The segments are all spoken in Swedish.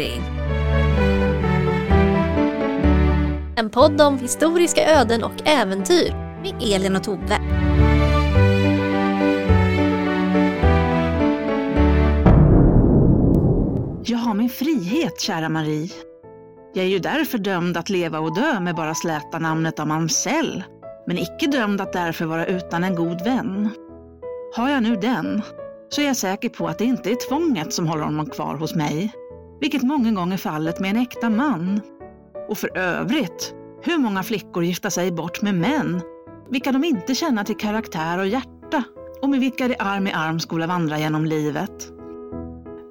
Bläddring. En podd om historiska öden och äventyr med Elin och Tove. Jag har min frihet, kära Marie. Jag är ju därför dömd att leva och dö med bara släta namnet av mamsell, men icke dömd att därför vara utan en god vän. Har jag nu den, så är jag säker på att det inte är tvånget som håller honom kvar hos mig, vilket många gånger är fallet med en äkta man. Och för övrigt, hur många flickor gifta sig bort med män, vilka de inte känner till karaktär och hjärta, och med vilka de arm i arm skola vandra genom livet.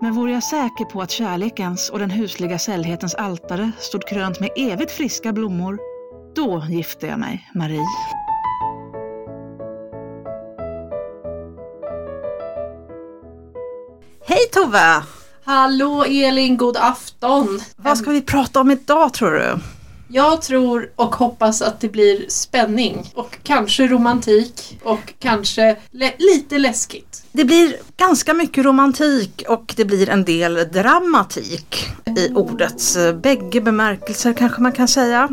Men vore jag säker på att kärlekens och den husliga sällhetens altare stod krönt med evigt friska blommor, då gifte jag mig, Marie. Hej Tove! Hallå Elin, god afton! Vad ska vi prata om idag tror du? Jag tror och hoppas att det blir spänning och kanske romantik och kanske lä- lite läskigt. Det blir ganska mycket romantik och det blir en del dramatik i ordets eh, bägge bemärkelser kanske man kan säga.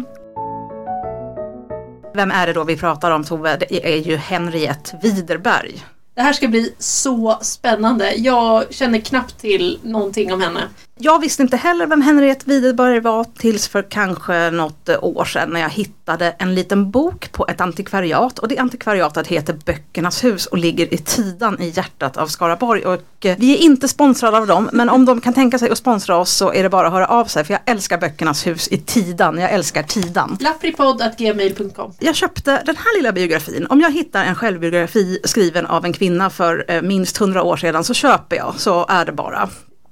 Vem är det då vi pratar om Tove? Det är ju Henriette Widerberg. Det här ska bli så spännande. Jag känner knappt till någonting om henne. Jag visste inte heller vem Henriette Widerberg var tills för kanske något år sedan när jag hittade en liten bok på ett antikvariat och det antikvariatet heter Böckernas hus och ligger i Tidan i hjärtat av Skaraborg och eh, vi är inte sponsrade av dem men om de kan tänka sig att sponsra oss så är det bara att höra av sig för jag älskar Böckernas hus i Tidan, jag älskar Tidan. Lappripodd.gmail.com Jag köpte den här lilla biografin. Om jag hittar en självbiografi skriven av en kvinna för eh, minst hundra år sedan så köper jag, så är det bara.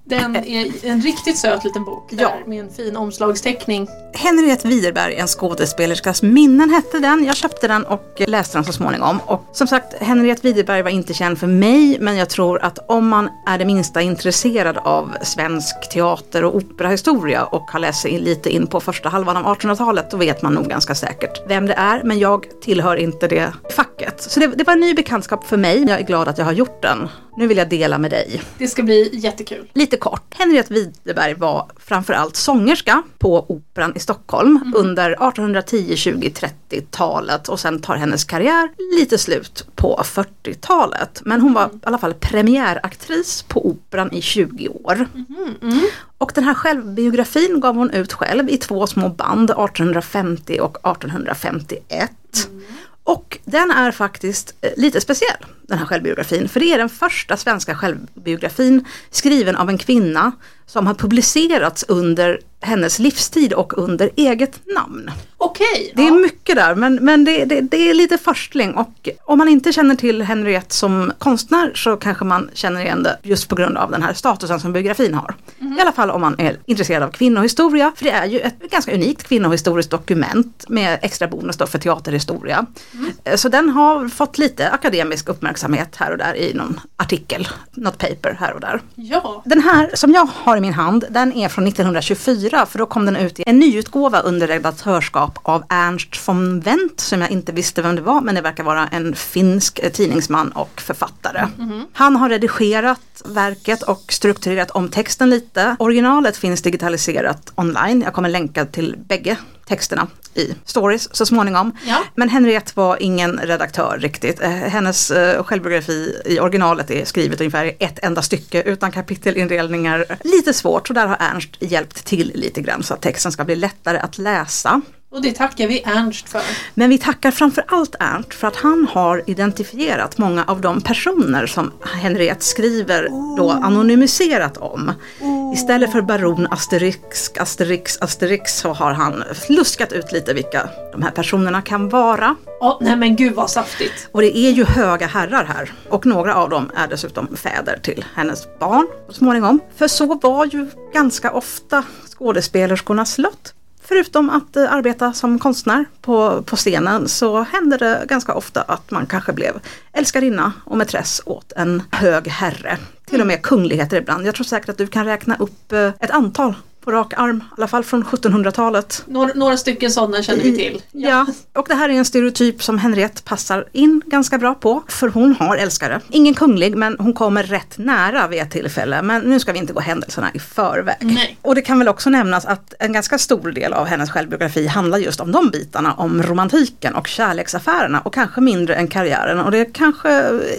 Den är en riktigt söt liten bok där, Ja. med en fin omslagsteckning. Henriette Widerberg, en skådespelerskas minnen hette den. Jag köpte den och läste den så småningom. Och som sagt, Henriette Widerberg var inte känd för mig, men jag tror att om man är det minsta intresserad av svensk teater och operahistoria och har läst lite in på första halvan av 1800-talet, då vet man nog ganska säkert vem det är. Men jag tillhör inte det facket. Så det, det var en ny bekantskap för mig. Jag är glad att jag har gjort den. Nu vill jag dela med dig. Det ska bli jättekul. Lite kort, Henriette Widerberg var framförallt sångerska på Operan i Stockholm under 1810, 20, 30-talet och sen tar hennes karriär lite slut på 40-talet. Men hon var i alla fall premiäraktris på Operan i 20 år. Och den här självbiografin gav hon ut själv i två små band 1850 och 1851. Och den är faktiskt eh, lite speciell, den här självbiografin. För det är den första svenska självbiografin skriven av en kvinna som har publicerats under hennes livstid och under eget namn. Okej. Det är ja. mycket där men, men det, det, det är lite förstling och om man inte känner till Henriette som konstnär så kanske man känner igen det just på grund av den här statusen som biografin har. I alla fall om man är intresserad av kvinnohistoria för det är ju ett ganska unikt kvinnohistoriskt dokument med extra bonus då för teaterhistoria. Eh, Så den har fått lite akademisk uppmärksamhet här och där i någon artikel, något paper här och där. ja. Den här som jag har i min hand, den är från 1924 för då kom den ut i en nyutgåva under redaktörskap av Ernst von Wendt som jag inte visste vem det var men det verkar vara en finsk eh, tidningsman och författare. Han har redigerat verket och strukturerat om texten lite. Originalet finns digitaliserat online, jag kommer länka till bägge texterna i stories så småningom. Ja. Men Henriette var ingen redaktör riktigt. Eh, Hennes eh, självbiografi i originalet är skrivet ungefär i ett enda stycke utan kapitelindelningar. Lite svårt, så där har Ernst hjälpt till lite grann så att texten ska bli lättare att läsa. Och det tackar vi Ernst för. Men vi tackar framför allt Ernst för att han har identifierat många av de personer som Henriette skriver då anonymiserat om. Istället för baron Asterix, Asterix, Asterix så har han luskat ut lite vilka de här personerna kan vara. Ja, nej men gud vad saftigt. Och det är ju höga herrar här och några av dem är dessutom fäder till hennes barn så småningom. För så var ju ganska ofta skådespelerskornas lott. Förutom att eh, arbeta som konstnär på, på scenen så hände det ganska ofta att man kanske blev älskarinna och mätress åt en hög herre. Till och med kungligheter ibland. Jag tror säkert att du kan räkna upp eh, ett antal på rak arm, i alla fall från 1700-talet. Några, några stycken sådana känner vi till. Ja. och det här är en stereotyp som Henriette passar in ganska bra på. För hon har älskare. Ingen kunglig men hon kommer rätt nära vid ett tillfälle. Men nu ska vi inte gå händelserna i förväg. Nej. Och det kan väl också nämnas att en ganska stor del av hennes självbiografi handlar just om de bitarna. Om romantiken och kärleksaffärerna och kanske mindre än karriären. Och det kanske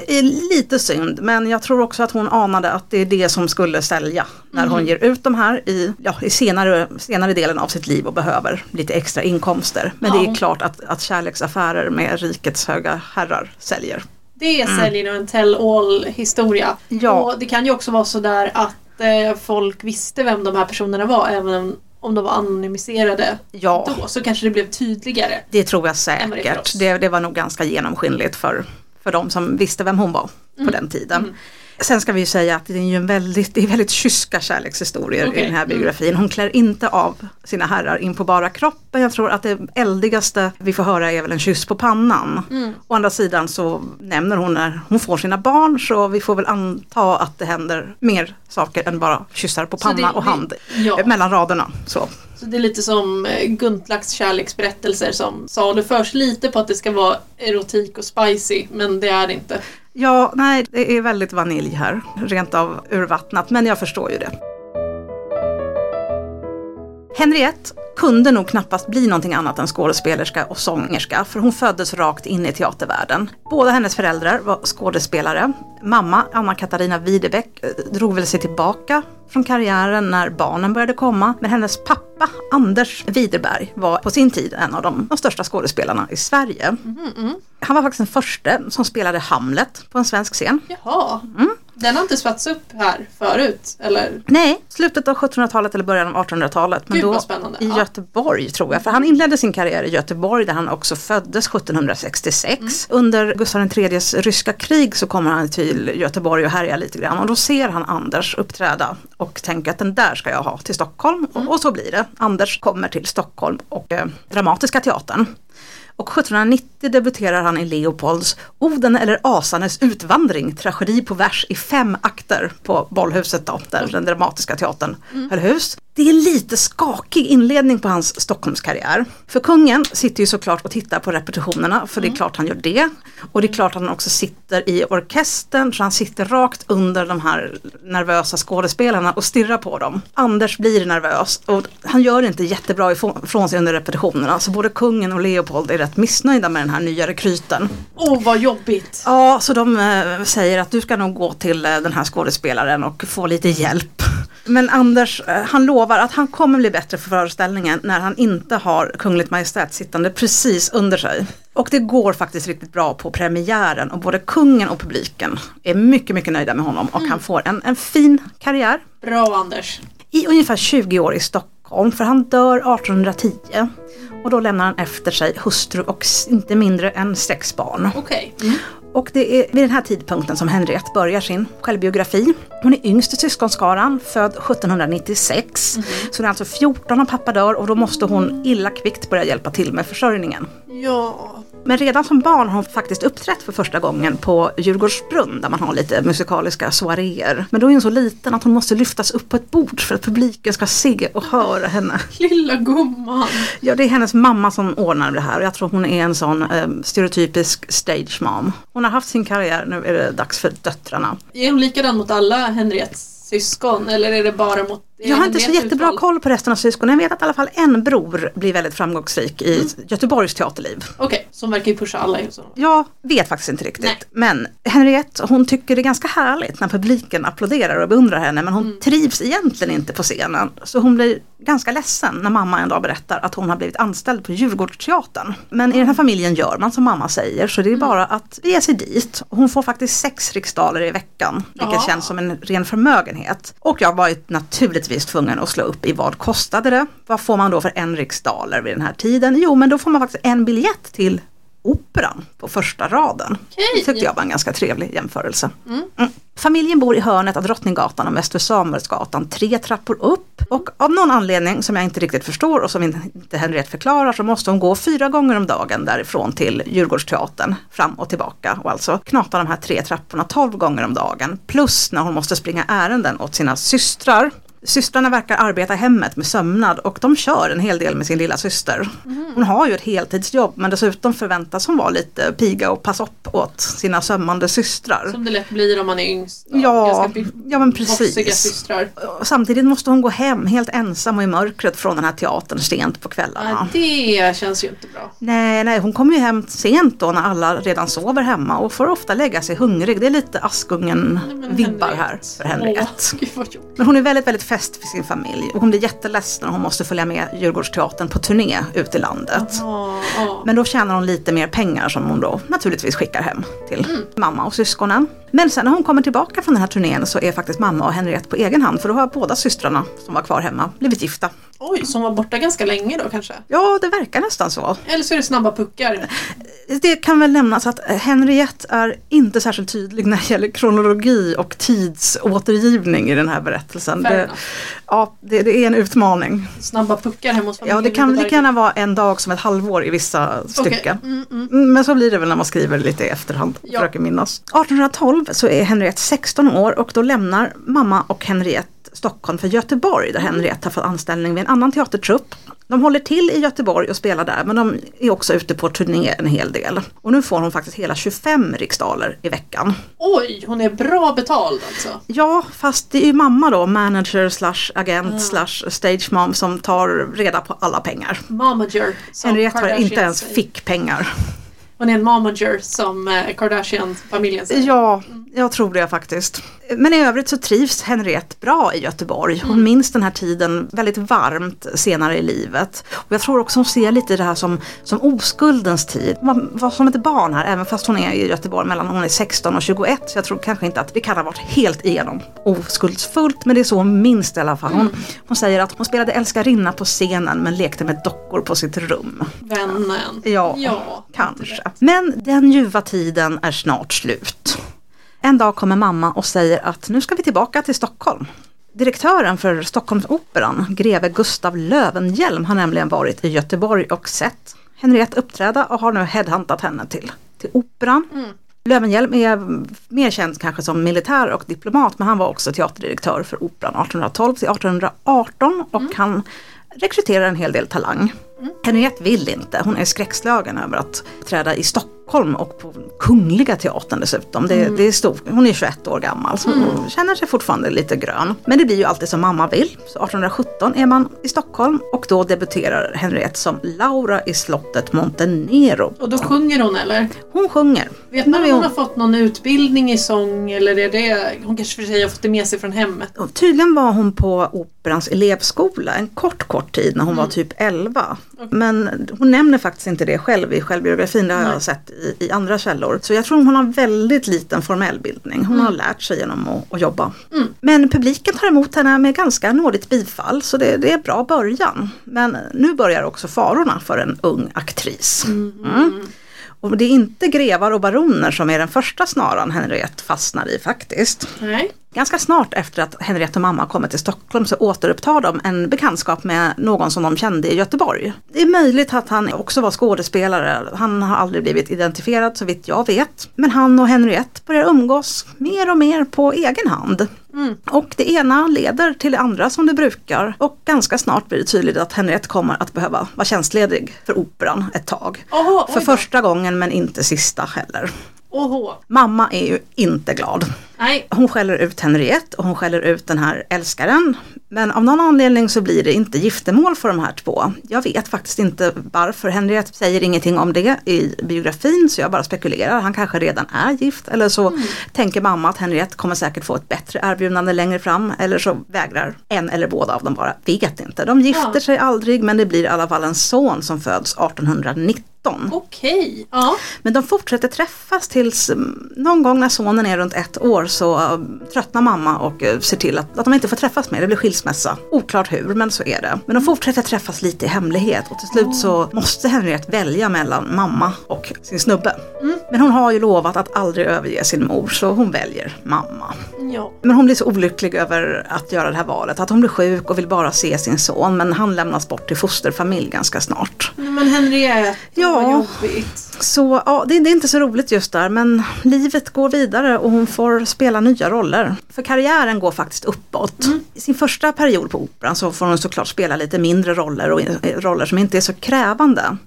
är lite synd men jag tror också att hon anade att det är det som skulle sälja när hon ger ut de här i, ja, i senare, senare delen av sitt liv och behöver lite extra inkomster. Men det Ja. är klart att, att kärleksaffärer med rikets höga herrar säljer. Det säljer nog en tell-all historia. Ja. Och det kan ju också vara sådär att eh, folk visste vem de här personerna var även om, de var anonymiserade Ja, då så kanske det blev tydligare. det tror jag vad det säkert. Det, det var nog ganska genomskinligt för, för de som visste vem hon var Mm. på den tiden. Sen ska vi ju säga att det är ju en väldigt, det är väldigt kyska kärlekshistorier Okej, i den här mm. biografin. Hon klär inte av sina herrar in på bara kroppen. Jag tror att det eldigaste vi får höra är väl en kyss på pannan. Mm. Å andra sidan så nämner hon när hon får sina barn så vi får väl anta att det händer mer saker än bara kyssar på panna det- och hand ja. eh, mellan raderna. Så. Det är lite som eh, kärleksberättelser som saluförs lite på att det ska vara erotik och spicy men det är det inte. Ja, nej, det är väldigt vanilj här. Rent av urvattnat, men jag förstår ju det. Henriette kunde nog knappast bli någonting annat än skådespelerska och sångerska, för hon föddes rakt in i teatervärlden. Båda hennes föräldrar var skådespelare. Mamma, Anna-Katarina Widebeck, eh, drog väl sig tillbaka från karriären när barnen började komma. Men hennes pappa, Anders Widerberg, var på sin tid en av de, de största skådespelarna i Sverige. Han var faktiskt den första som spelade Hamlet på en svensk scen. Jaha, Mm. Den har inte spatts upp här förut eller? Nej, slutet av 1700-talet eller början av 1800-talet. Men Gud, då i Ja. Göteborg tror jag. För han inledde sin karriär i Göteborg där han också föddes 1766. Under Gustav IIIs ryska krig så kommer han till Göteborg och härjar lite grann. Och då ser han Anders uppträda och tänker att den där ska jag ha till Stockholm. Och, och så blir det. Anders kommer till Stockholm och eh, Dramatiska teatern. Och 1790 debuterar han i Leopolds Oden eller Asanes utvandring, tragedi på vers i fem akter på Bollhuset då, där den dramatiska teatern höll hus. Det är lite skakig inledning på hans Stockholmskarriär. För kungen sitter ju såklart och tittar på repetitionerna, för det är klart han gör det. Och det är klart att han också sitter i orkestern, så han sitter rakt under de här nervösa skådespelarna och stirrar på dem. Anders blir nervös och han gör inte jättebra ifrån sig under repetitionerna, så både kungen och Leopold är rätt missnöjda med den här nya rekryten. Åh, vad jobbigt! Ja, så de eh, säger att du ska nog gå till eh, den här skådespelaren och få lite hjälp. Men Anders, eh, han lovar att han kommer bli bättre för föreställningen när han inte har Kungligt Majestät sittande precis under sig. Och det går faktiskt riktigt bra på premiären och både kungen och publiken är mycket, mycket nöjda med honom och han får en, en fin karriär Bra Anders. i ungefär 20 år i Stockholm för han dör 1810 och då lämnar han efter sig hustru och inte mindre än sex barn. Okej. Mm. Och det är vid den här tidpunkten som Henriette börjar sin självbiografi. Hon är yngst i syskonskaran, född 1796. Så det är alltså 14 när pappa dör och då måste hon illa kvickt börja hjälpa till med försörjningen. Ja. Men redan som barn har hon faktiskt uppträtt för första gången på Djurgårdsbrunn där man har lite musikaliska soaréer. Men då är hon så liten att hon måste lyftas upp på ett bord för att publiken ska se och höra henne. Lilla gumman. Ja, det är hennes mamma som ordnar det här och jag tror hon är en sån eh, stereotypisk stage mom. Hon har haft sin karriär, nu är det dags för döttrarna. Är hon likadan mot alla Henriettes syskon eller är det bara mot Jag har inte så jättebra utvald? koll på resten av syskonen. Jag vet att i alla fall en bror blir väldigt framgångsrik i Mm. Göteborgs teaterliv. Okej, som verkar ju pusha alla. Så. Jag vet faktiskt inte riktigt. Nej. Men Henriette hon tycker det är ganska härligt när publiken applåderar och beundrar henne men hon Mm. trivs egentligen inte på scenen. Så hon blir ganska ledsen när mamma en dag berättar att hon har blivit anställd på Djurgårdsteatern. Men i den här familjen gör man som mamma säger så det Mm. är bara att ge sig dit. Hon får faktiskt sex riksdaler i veckan vilket Ja. känns som en ren förmögenhet. Och jag var ju naturligtvis tvungen att slå upp i vad kostade det. Vad får man då för en riksdaler vid den här tiden? Jo men då får man faktiskt en biljett till Operan på första raden. Okej. Det tyckte jag var en ganska trevlig jämförelse. Mm. Familjen bor i hörnet av Drottninggatan och Väster Samuelsgatan tre trappor upp. Och av någon anledning som jag inte riktigt förstår och som inte Henriette förklarar så måste hon gå fyra gånger om dagen därifrån till Djurgårdsteatern fram och tillbaka. Och alltså knata de här tre trapporna tolv gånger om dagen. Plus när hon måste springa ärenden åt sina systrar. Systrarna verkar arbeta i hemmet med sömnad och de kör en hel del med sin lilla syster. Mhm. Hon har ju ett heltidsjobb men dessutom förväntas hon vara lite piga och passa upp åt sina sömmande systrar. Som det lätt blir om man är yngst. Ja, ja men precis. systrar. Samtidigt måste hon gå hem helt ensam och i mörkret från den här teatern sent på kvällarna. Ja, det känns ju inte bra. Nej, nej, hon kommer ju hem sent då när alla redan sover hemma och får ofta lägga sig hungrig. Det är lite Askungen-vibbar här för Henriette. Men hon är väldigt, väldigt fäst för sin familj och hon blir jätteledsen när hon måste följa med Djurgårdsteatern på turné ut i landet. Ja, ja. Men då tjänar hon lite mer pengar som hon då naturligtvis skickar hem till Mm. mamma och syskonen. Men sen när hon kommer tillbaka från den här turnén så är faktiskt mamma och Henriette på egen hand för då har båda systrarna som var kvar hemma blivit gifta. Oj, som var borta ganska länge då kanske? Ja, det verkar nästan så. Eller så är det snabba puckar. Det kan väl nämnas att Henriette är inte särskilt tydlig när det gäller kronologi och tidsåtergivning i den här berättelsen. Det, ja, det, det är en utmaning. Snabba puckar hemma hos familjen. Ja, det kan lika gärna vara en dag som ett halvår i vissa stycken. Mm, mm. Mm, Men så blir det väl när man skriver lite i efterhand, Ja. försöker minnas. 1812 så är Henriette 16 år och då lämnar mamma och Henriette Stockholm för Göteborg där Henriette har fått anställning vid en annan teatertrupp. De håller till i Göteborg och spelar där men de är också ute på turné en hel del. Och nu får hon faktiskt hela 25 riksdaler i veckan. Oj, hon är bra betald alltså. Ja, fast det är ju mamma då, manager slash agent slash stage mom som tar reda på alla pengar. Momager. som Henriette har inte ens säger. Hon är en momager som eh, Kardashian-familjen säger. Ja, jag tror det faktiskt. Men i övrigt så trivs Henriette bra i Göteborg. Hon Mm. minns den här tiden väldigt varmt senare i livet. Och jag tror också hon ser lite det här som, som oskuldens tid. Hon var som ett barn här, även fast hon är i Göteborg mellan hon är 16 och 21. Så jag tror kanske inte att det kan ha varit helt igenom oskuldsfullt. Men det är så hon minns det i alla fall. Hon, Mm. hon säger att hon spelade älskarinna på scenen men lekte med dockor på sitt rum. Vännen. Ja, ja kanske. Men den ljuva tiden är snart slut. En dag kommer mamma och säger att nu ska vi tillbaka till Stockholm. Direktören för Stockholmsoperan, greve Gustav Lövenhjelm, har nämligen varit i Göteborg och sett Henriette uppträda och har nu headhuntat henne till, till Operan. Lövenhjelm är mer känd kanske som militär och diplomat men han var också teaterdirektör för Operan 1812 till 1818 och han rekryterar en hel del talang. Henriette vill inte, hon är skräckslagen över att träda i Stockholm och på Kungliga Teatern dessutom. Det, det är stort. Hon är 21 år gammal så hon känner sig fortfarande lite grön. Men det blir ju alltid som mamma vill. Så 1817 är man i Stockholm och då debuterar Henriette som Laura i slottet Montenero. Och då sjunger hon eller? Hon sjunger. Vet man om är hon har fått någon utbildning i sång eller är det, hon kanske för sig har fått det med sig från hemmet? Och Tydligen var hon på Operans elevskola en kort, kort tid när hon var typ 11. Men hon nämner faktiskt inte det själv i självbiografin, det har jag sett i, i andra källor. Så jag tror hon har väldigt liten formell bildning. Hon har lärt sig genom att, att jobba. Men publiken tar emot henne med ganska nådigt bifall så det, det är bra början. Men nu börjar också farorna för en ung aktris. Mm. Och det är inte grevar och baroner som är den första snaran Henriette fastnar i faktiskt. Nej. Ganska snart efter att Henriette och mamma kommit till Stockholm så återupptar de en bekantskap med någon som de kände i Göteborg. Det är möjligt att han också var skådespelare. Han har aldrig blivit identifierad så vitt jag vet. Men han och Henriette börjar umgås mer och mer på egen hand. Och det ena leder till det andra som det brukar. Och ganska snart blir det tydligt att Henriette kommer att behöva vara tjänstledig för operan ett tag. Oho, För första gången men inte sista heller. Oho. Mamma är ju inte glad. Nej. Hon skäller ut Henriette och hon skäller ut den här älskaren. Men av någon anledning så blir det inte giftermål för de här två. Jag vet faktiskt inte varför. Henriette säger ingenting om det i biografin så jag bara spekulerar. Han kanske redan är gift eller så tänker mamma att Henriette kommer säkert få ett bättre erbjudande längre fram. Eller så vägrar en eller båda av dem bara. Vet inte. De gifter Ja. sig aldrig men det blir i alla fall en son som föds 1819. Okej. Ja. Men de fortsätter träffas tills mm, någon gång när sonen är runt ett år så eh, tröttnar mamma och eh, ser till att, att de inte får träffas mer. Det blir skilsmässa. Oklart hur, men så är det. Men de fortsätter träffas lite i hemlighet och till slut så måste Henriette välja mellan mamma och sin snubbe. Men hon har ju lovat att aldrig överge sin mor så hon väljer mamma. ja. Men hon blir så olycklig över att göra det här valet. Att hon blir sjuk och vill bara se sin son men han lämnas bort till fosterfamilj ganska snart. Men Henriette, Ja. vad jobbigt. Så ja, det, det är inte så roligt just där men livet går vidare och hon får spela nya roller. För karriären går faktiskt uppåt. I sin första period på operan så får hon såklart spela lite mindre roller och eh, roller som inte är så krävande.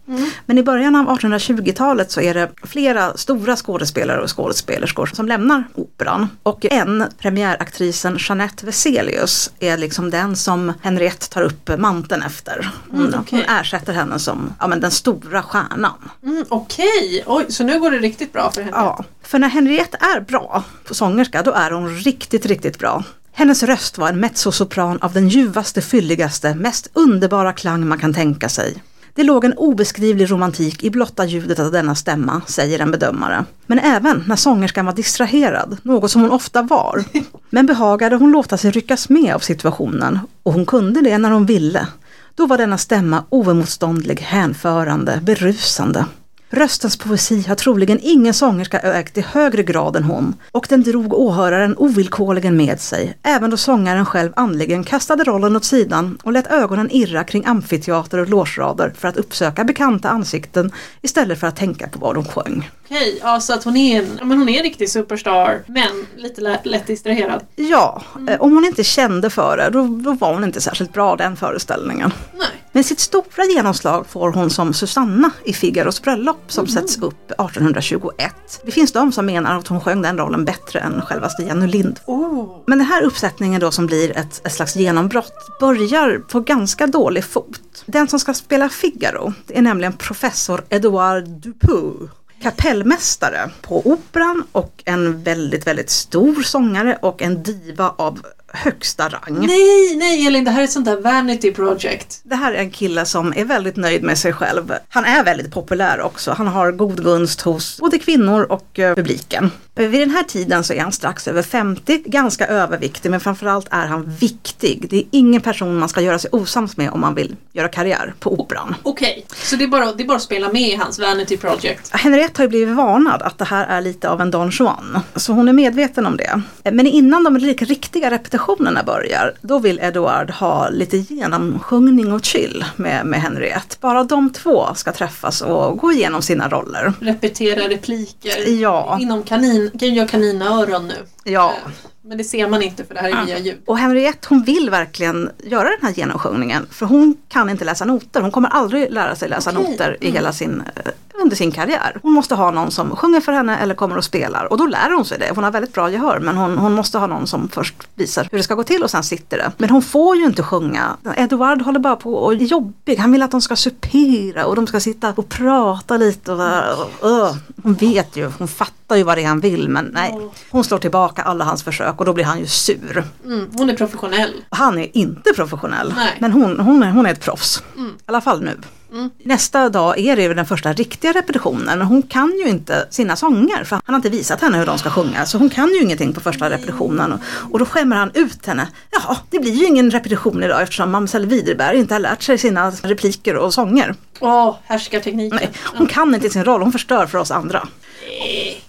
Men i början av 1820-talet så är det flera stora skådespelare och skådespelerskor som lämnar operan. Och en, premiäraktrisen Jeanette Veselius, är liksom den som Henriette tar upp manteln efter. Hon, Mm, okej. hon ersätter henne som ja, men den stora stjärnan. Mm, Okej, oj så nu går det riktigt bra för henne. Ja, för när Henriette är bra på sångerska då är hon riktigt, riktigt bra. Hennes röst var en mezzosopran av den ljuvaste, fylligaste, mest underbara klang man kan tänka sig. Det låg en obeskrivlig romantik i blotta ljudet av denna stämma, säger en bedömare. Men även när sångerskan var distraherad, något som hon ofta var. Men behagade hon låta sig ryckas med av situationen, och hon kunde det när hon ville. Då var denna stämma oemotståndlig, hänförande, berusande. Röstens poesi har troligen ingen sångerska ägt i högre grad än hon och den drog åhöraren ovillkorligen med sig, även då sångaren själv andligen kastade rollen åt sidan och lät ögonen irra kring amfiteater och logerader för att uppsöka bekanta ansikten istället för att tänka på vad de sjöng. Okej, ja så att hon är en, ja, men hon är en riktig superstar men lite lä- lätt distraherad. Ja, eh, om hon inte kände för det då, då var hon inte särskilt bra den föreställningen. Nej. Men sitt stora genomslag får hon som Susanna i Figaros bröllop som sätts upp 1821. Det finns de som menar att hon sjöng den rollen bättre än självaste Jenny Lind. Oh. Men den här uppsättningen då som blir ett, ett slags genombrott börjar på ganska dålig fot. Den som ska spela Figaro är nämligen professor Edouard Dupuy. Kapellmästare på operan och en väldigt, väldigt stor sångare och en diva av högsta rang. Nej, nej Elin, det här är ett sånt där vanity project. Det här är en kille som är väldigt nöjd med sig själv. Han är väldigt populär också. Han har god gunst hos både kvinnor och eh, publiken. Vid den här tiden så är han strax över 50, ganska överviktig men framförallt är han viktig. Det är ingen person man ska göra sig osams med om man vill göra karriär på operan. Okej, så det är, bara, det är bara att spela med i hans vanity project. Henriette har ju blivit varnad att det här är lite av en Don Juan. Så hon är medveten om det. Men innan de rik- riktiga repetitionerna börjar, då vill Edouard ha lite genomsjungning och chill med, med Henriette. Bara de två ska träffas och gå igenom sina roller. Repetera repliker. Ja. Inom kanin, kan jag kaninöron nu. Ja. Men det ser man inte för det här är via ljud. Och Henriette hon vill verkligen göra den här genomsjungningen för hon kan inte läsa noter. Hon kommer aldrig lära sig läsa Okej. noter i hela sin, eh, under sin karriär. Hon måste ha någon som sjunger för henne eller kommer och spelar och då lär hon sig det. Hon har väldigt bra gehör men hon, hon måste ha någon som först visar hur det ska gå till och sen sitter det. Men hon får ju inte sjunga. Edward håller bara på och är jobbig. Han vill att de ska supera och de ska sitta och prata lite. Och, och, och, hon vet ju, hon fattar ju vad det är han vill men nej. Hon slår tillbaka alla hans försök och då blir han ju sur. Mm, hon är professionell. Han är inte professionell, Nej. men hon, hon, hon är ett proffs. I alla fall nu. Mm. Nästa dag är det ju den första riktiga repetitionen, men hon kan ju inte sina sånger för han har inte visat henne hur de ska sjunga. Så hon kan ju ingenting på första repetitionen och, och då skämmer han ut henne. Ja, det blir ju ingen repetition idag eftersom mamsell Widerberg inte har lärt sig sina repliker och sånger. Åh, härskartekniken. Nej, hon kan inte sin roll, hon förstör för oss andra.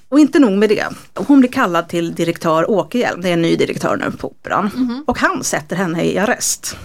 Och inte nog med det. Hon blir kallad till direktör Åkerhielm, det är en ny direktör nu på Operan. Och han sätter henne i arrest.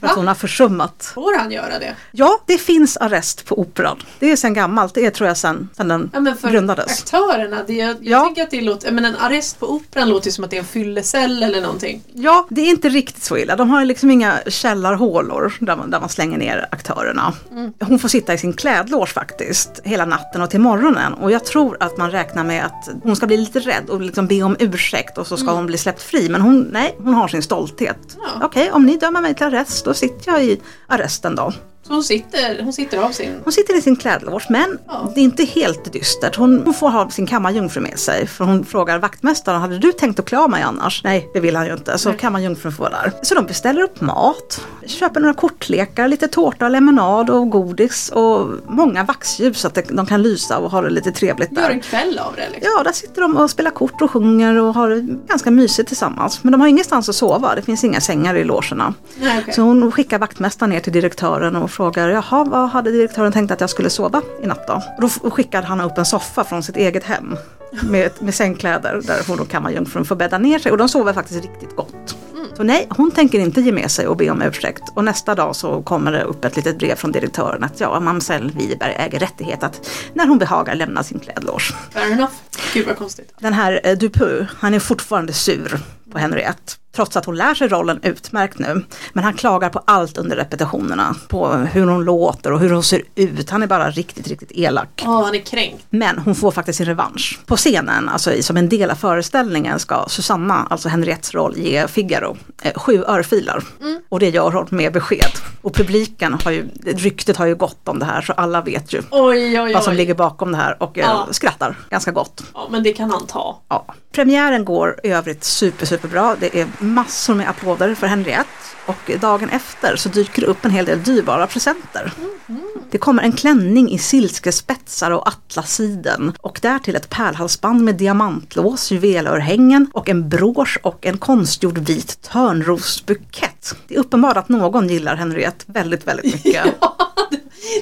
För att Va? hon har försummat. Får han göra det? Ja, det finns arrest på Operan. Det är sedan gammalt, det är tror jag sedan, sedan den Ja, men för grundades. aktörerna, det, jag, jag Ja. tänker att det låter, men en arrest på operan låter som att det är en fyllecell eller någonting. Ja, det är inte riktigt så illa. De har liksom inga källarhålor där man, där man slänger ner aktörerna. Hon får sitta i sin klädlås faktiskt hela natten och till morgonen. Och jag tror att man räknar med att hon ska bli lite rädd och liksom be om ursäkt och så ska hon bli släppt fri. Men hon, nej, hon har sin stolthet. Ja. Okej, om ni dömer mig till arrest då sitter jag i arresten då. Så hon sitter, hon sitter av sin... Hon sitter i sin klädlås men Ja. det är inte helt dystert. Hon, hon får ha sin kammarjungfru med sig. För hon frågar vaktmästaren, hade du tänkt att klä av mig annars? Nej, det vill han ju inte. Så kammarjungfrun får vara där. Så de beställer upp mat, köper några kortlekar, lite tårta, lemonad och godis och många vaxljus så att de kan lysa och ha det lite trevligt Gör där. en kväll av det liksom. Ja, där sitter de och spelar kort och sjunger och har det ganska mysigt tillsammans. Men de har ingenstans att sova, det finns inga sängar i logerna. Nej, okej. Så hon skickar vaktmästaren ner till direktören och frågar, jaha, vad hade direktören tänkt att jag skulle sova i natt då? Och då skickade han upp en soffa från sitt eget hem med, med sängkläder där hon och kammarjungfrun får bädda ner sig och de sover faktiskt riktigt gott. Så nej, hon tänker inte ge med sig och be om ursäkt. Och nästa dag så kommer det upp ett litet brev från direktören att ja, mamsell Wiberg äger rättighet att när hon behagar lämna sin klädlås. Fair enough. Gud vad konstigt. Den här eh, Dupuy, han är fortfarande sur på Henriette. Trots att hon lär sig rollen utmärkt nu. Men han klagar på allt under repetitionerna. På hur hon låter och hur hon ser ut. Han är bara riktigt, riktigt elak. Åh, han är kränkt. Men hon får faktiskt sin revansch. På scenen, alltså som en del av föreställningen, ska Susanna, alltså Henriettes roll, ge Figaro eh, sju örfilar. Och det gör hon med besked. Och publiken har ju, ryktet har ju gått om det här så alla vet ju Oj, oj, vad som oj. ligger bakom det här och eh, Ja. skrattar ganska gott. Ja, men det kan han ta. Ja. Premiären går i övrigt super, superbra. Det är massor med applåder för Henriette. Och dagen efter så dyker det upp en hel del dyrbara presenter. Det kommer en klänning i silkespetsar och atlassiden och därtill ett pärlhalsband med diamantlås, juvelörhängen och en brosch och en konstgjord vit törnrosbukett. Det är uppenbart att någon gillar Henriette väldigt, väldigt mycket.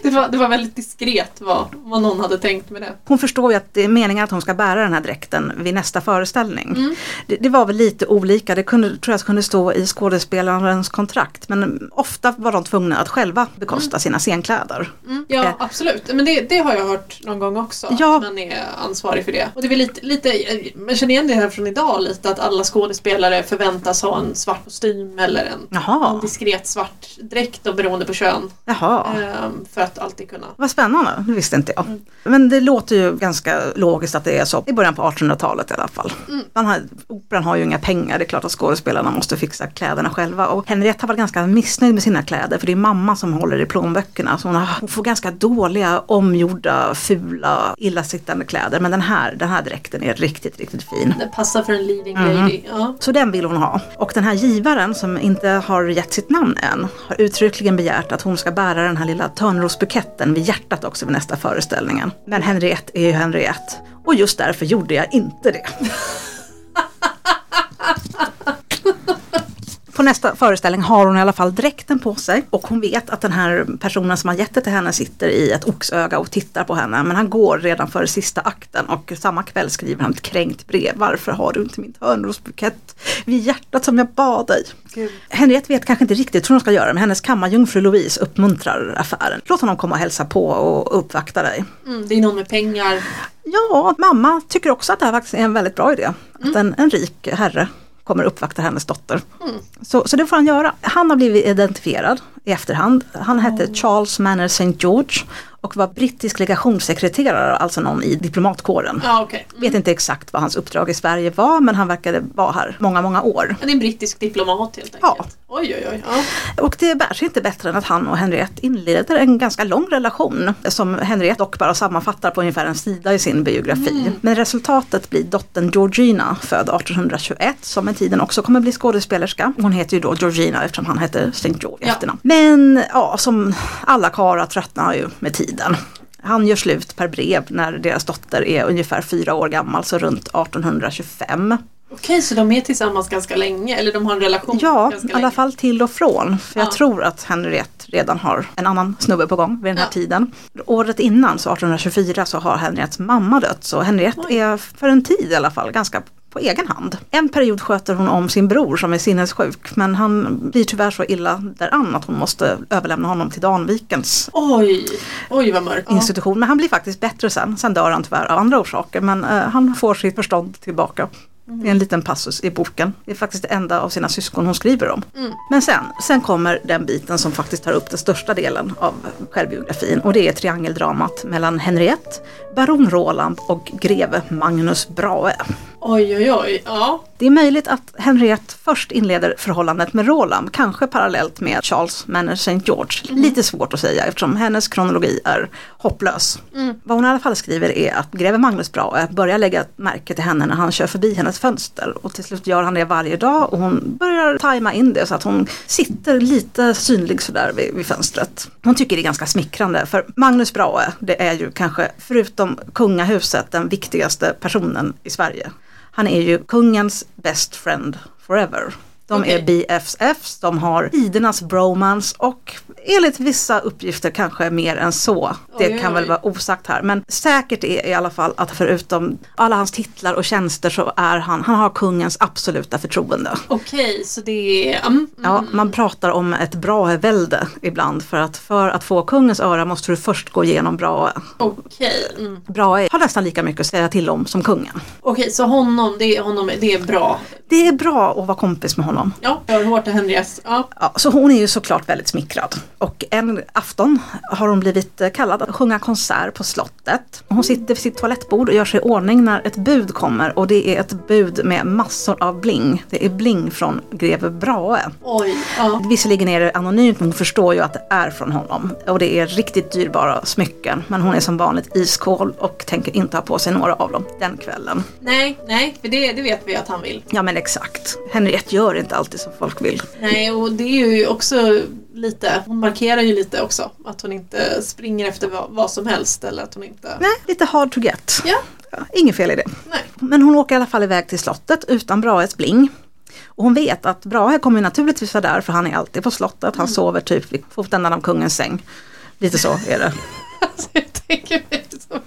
Det var, det var väldigt diskret vad, vad någon hade tänkt med det. Hon förstår ju att det är meningen att hon ska bära den här dräkten vid nästa föreställning. Det, det var väl lite olika, det kunde, tror jag kunde stå i skådespelarens kontrakt. Men ofta var de tvungna att själva bekosta sina scenkläder. Ja, Eh. absolut. Men det, det har jag hört någon gång också. Ja. Att man är ansvarig för det. Och det är lite, lite, man känner igen det här från idag lite att alla skådespelare förväntas ha en svart kostym eller en, en diskret svart dräkt beroende på kön. Jaha. Ehm, för att alltid kunna Vad spännande, det visste inte jag. Men det låter ju ganska logiskt att det är så i början på 1800-talet i alla fall. Man har, operan har ju inga pengar, det är klart att skådespelarna måste fixa kläderna själva. Och Henriette har varit ganska missnöjd med sina kläder för det är mamma som håller i plånböckerna. Så hon, har, hon får ganska dåliga, omgjorda, fula, illasittande kläder. Men den här, den här dräkten är riktigt, riktigt fin. Det passar för en leading Mhm. lady. Ja. Så den vill hon ha. Och den här givaren som inte har gett sitt namn än har uttryckligen begärt att hon ska bära den här lilla törnrosbuketten vid hjärtat också vid nästa föreställningen. Men Henriette är ju Henriette. Och just därför gjorde jag inte det. På nästa föreställning har hon i alla fall dräkten på sig och hon vet att den här personen som har gett det till henne sitter i ett oxöga och tittar på henne. Men han går redan före sista akten och samma kväll skriver han ett kränkt brev. Varför har du inte min törnrosbukett vid hjärtat som jag bad dig? Henriette vet kanske inte riktigt hur hon ska göra men hennes kammarjungfru Louise uppmuntrar affären. Låt honom komma och hälsa på och uppvakta dig. Mm, det är någon med pengar. Ja, mamma tycker också att det här faktiskt är en väldigt bra idé. Att en, en rik herre kommer uppvakta hennes dotter. Så, så det får han göra. Han har blivit identifierad i efterhand. Han hette Charles Manner St. George och var brittisk legationssekreterare, alltså någon i diplomatkåren. Ja, okej. Mm. Vet inte exakt vad hans uppdrag i Sverige var men han verkade vara här många, många år. En brittisk diplomat helt Ja. enkelt. Oj, oj, oj. Ja. Och det bär sig inte bättre än att han och Henriette inleder en ganska lång relation som Henriette dock bara sammanfattar på ungefär en sida i sin biografi. Men resultatet blir dottern Georgina född 1821 som med tiden också kommer bli skådespelerska. Hon heter ju då Georgina eftersom han heter St. George Ja. efternamn. Men ja, som alla karlar tröttnar ju med tiden. Han gör slut per brev när deras dotter är ungefär fyra år gammal, så runt 1825. Okej, så de är tillsammans ganska länge? Eller de har en relation Ja, i alla länge? fall till och från. För jag Ja. tror att Henriette redan har en annan snubbe på gång vid den här Ja. tiden. Året innan, så 1824, så har Henriettes mamma dött. Så Henriette Oj. är för en tid i alla fall ganska på egen hand. En period sköter hon om sin bror som är sinnessjuk men han blir tyvärr så illa däran att hon måste överlämna honom till Danvikens Oj, oj vad mörkt. Institution. Men han blir faktiskt bättre sen. Sen dör han tyvärr av andra orsaker men eh, han får sitt förstånd tillbaka. Det är en liten passus i boken. Det är faktiskt det enda av sina syskon hon skriver om. Men sen, sen kommer den biten som faktiskt tar upp den största delen av självbiografin och det är triangeldramat mellan Henriette, baron Roland och greve Magnus Brahe. Oj, oj, oj. Ja. Det är möjligt att Henriette först inleder förhållandet med Roland, kanske parallellt med Charles Manor St. George. Lite svårt att säga eftersom hennes kronologi är hopplös. Vad hon i alla fall skriver är att greve Magnus Brahe börjar lägga märke till henne när han kör förbi hennes fönster och till slut gör han det varje dag och hon börjar tajma in det så att hon sitter lite synlig sådär vid, vid fönstret. Hon tycker det är ganska smickrande för Magnus Brahe det är ju kanske förutom kungahuset den viktigaste personen i Sverige. Han är ju kungens best friend forever. De Okej. är BFFs, de har tidernas bromance och enligt vissa uppgifter kanske mer än så. Det Oj, oj, kan väl oj. vara osagt här. Men säkert är i alla fall att förutom alla hans titlar och tjänster så är han, han har kungens absoluta förtroende. Okej, så det är... Mm, Ja, man pratar om ett Brahe-välde ibland för att för att få kungens öra måste du först gå igenom Brahe. Okej, mm. Brahe har nästan lika mycket att säga till om som kungen. Okej, så honom, det är, honom, det är bra. Det är bra att vara kompis med honom honom. Ja, hört det Henriette. Ja. Ja, så hon är ju såklart väldigt smickrad. Och en afton har hon blivit kallad att sjunga konsert på slottet. Hon sitter vid sitt toalettbord och gör sig i ordning när ett bud kommer och det är ett bud med massor av bling. Det är bling från greve Brahe. Oj. Ja. Visserligen är det anonymt men hon förstår ju att det är från honom. Och det är riktigt dyrbara smycken. Men hon är som vanligt iskål och tänker inte ha på sig några av dem den kvällen. Nej, nej, för det, det vet vi att han vill. Ja men exakt. Henriette gör inte alltid som folk vill. Nej, och det är ju också lite, hon markerar ju lite också att hon inte springer efter vad, vad som helst eller att hon inte... Nej, lite hard to get. Ja, Ja, Inget fel i det. nej. Men hon åker i alla fall iväg till slottet utan Brahes bling. Och hon vet att Brahe kommer naturligtvis vara där för han är alltid på slottet. Han sover typ vid fotändan av kungens säng. Lite så är det. Alltså, jag tänker mig som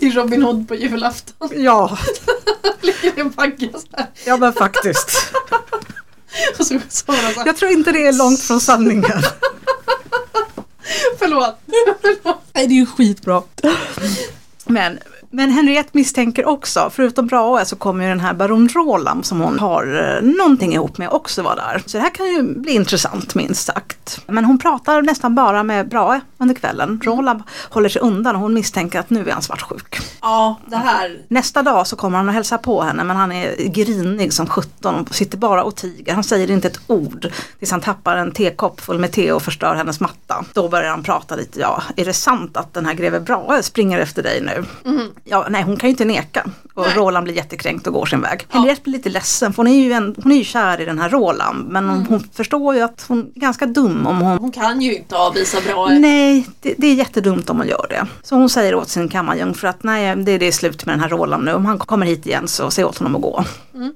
i Robin Hood på julafton. Ja, Ligger i en bagge så här. ja men faktiskt. Jag tror inte det är långt från sanningen. Förlåt. Nej, det är ju skitbra. Men, men Henriette misstänker också, förutom Brahe så kommer ju den här baron Roland som hon har eh, någonting ihop med också vara där. Så det här kan ju bli intressant minst sagt. Men hon pratar nästan bara med Brahe under kvällen. Roland håller sig undan och hon misstänker att nu är han svartsjuk. Ja, det här. Nästa dag så kommer han och hälsar på henne men han är grinig som 17 och sitter bara och tiger. Han säger inte ett ord tills han tappar en tekopp full med te och förstör hennes matta. Då börjar han prata lite, ja är det sant att den här greve Brahe springer efter dig nu? Ja, nej hon kan ju inte neka. Och Nej. Roland blir jättekränkt och går sin väg. Henriette blir lite ledsen för hon är ju, en, hon är ju kär i den här Roland men hon, hon förstår ju att hon är ganska dum om hon Hon kan ju inte avvisa bra. Nej, det, det är jättedumt om man gör det. Så hon säger åt sin kammarjungfru att nej, det, det är slut med den här Roland nu. Om han kommer hit igen så säg åt honom att gå.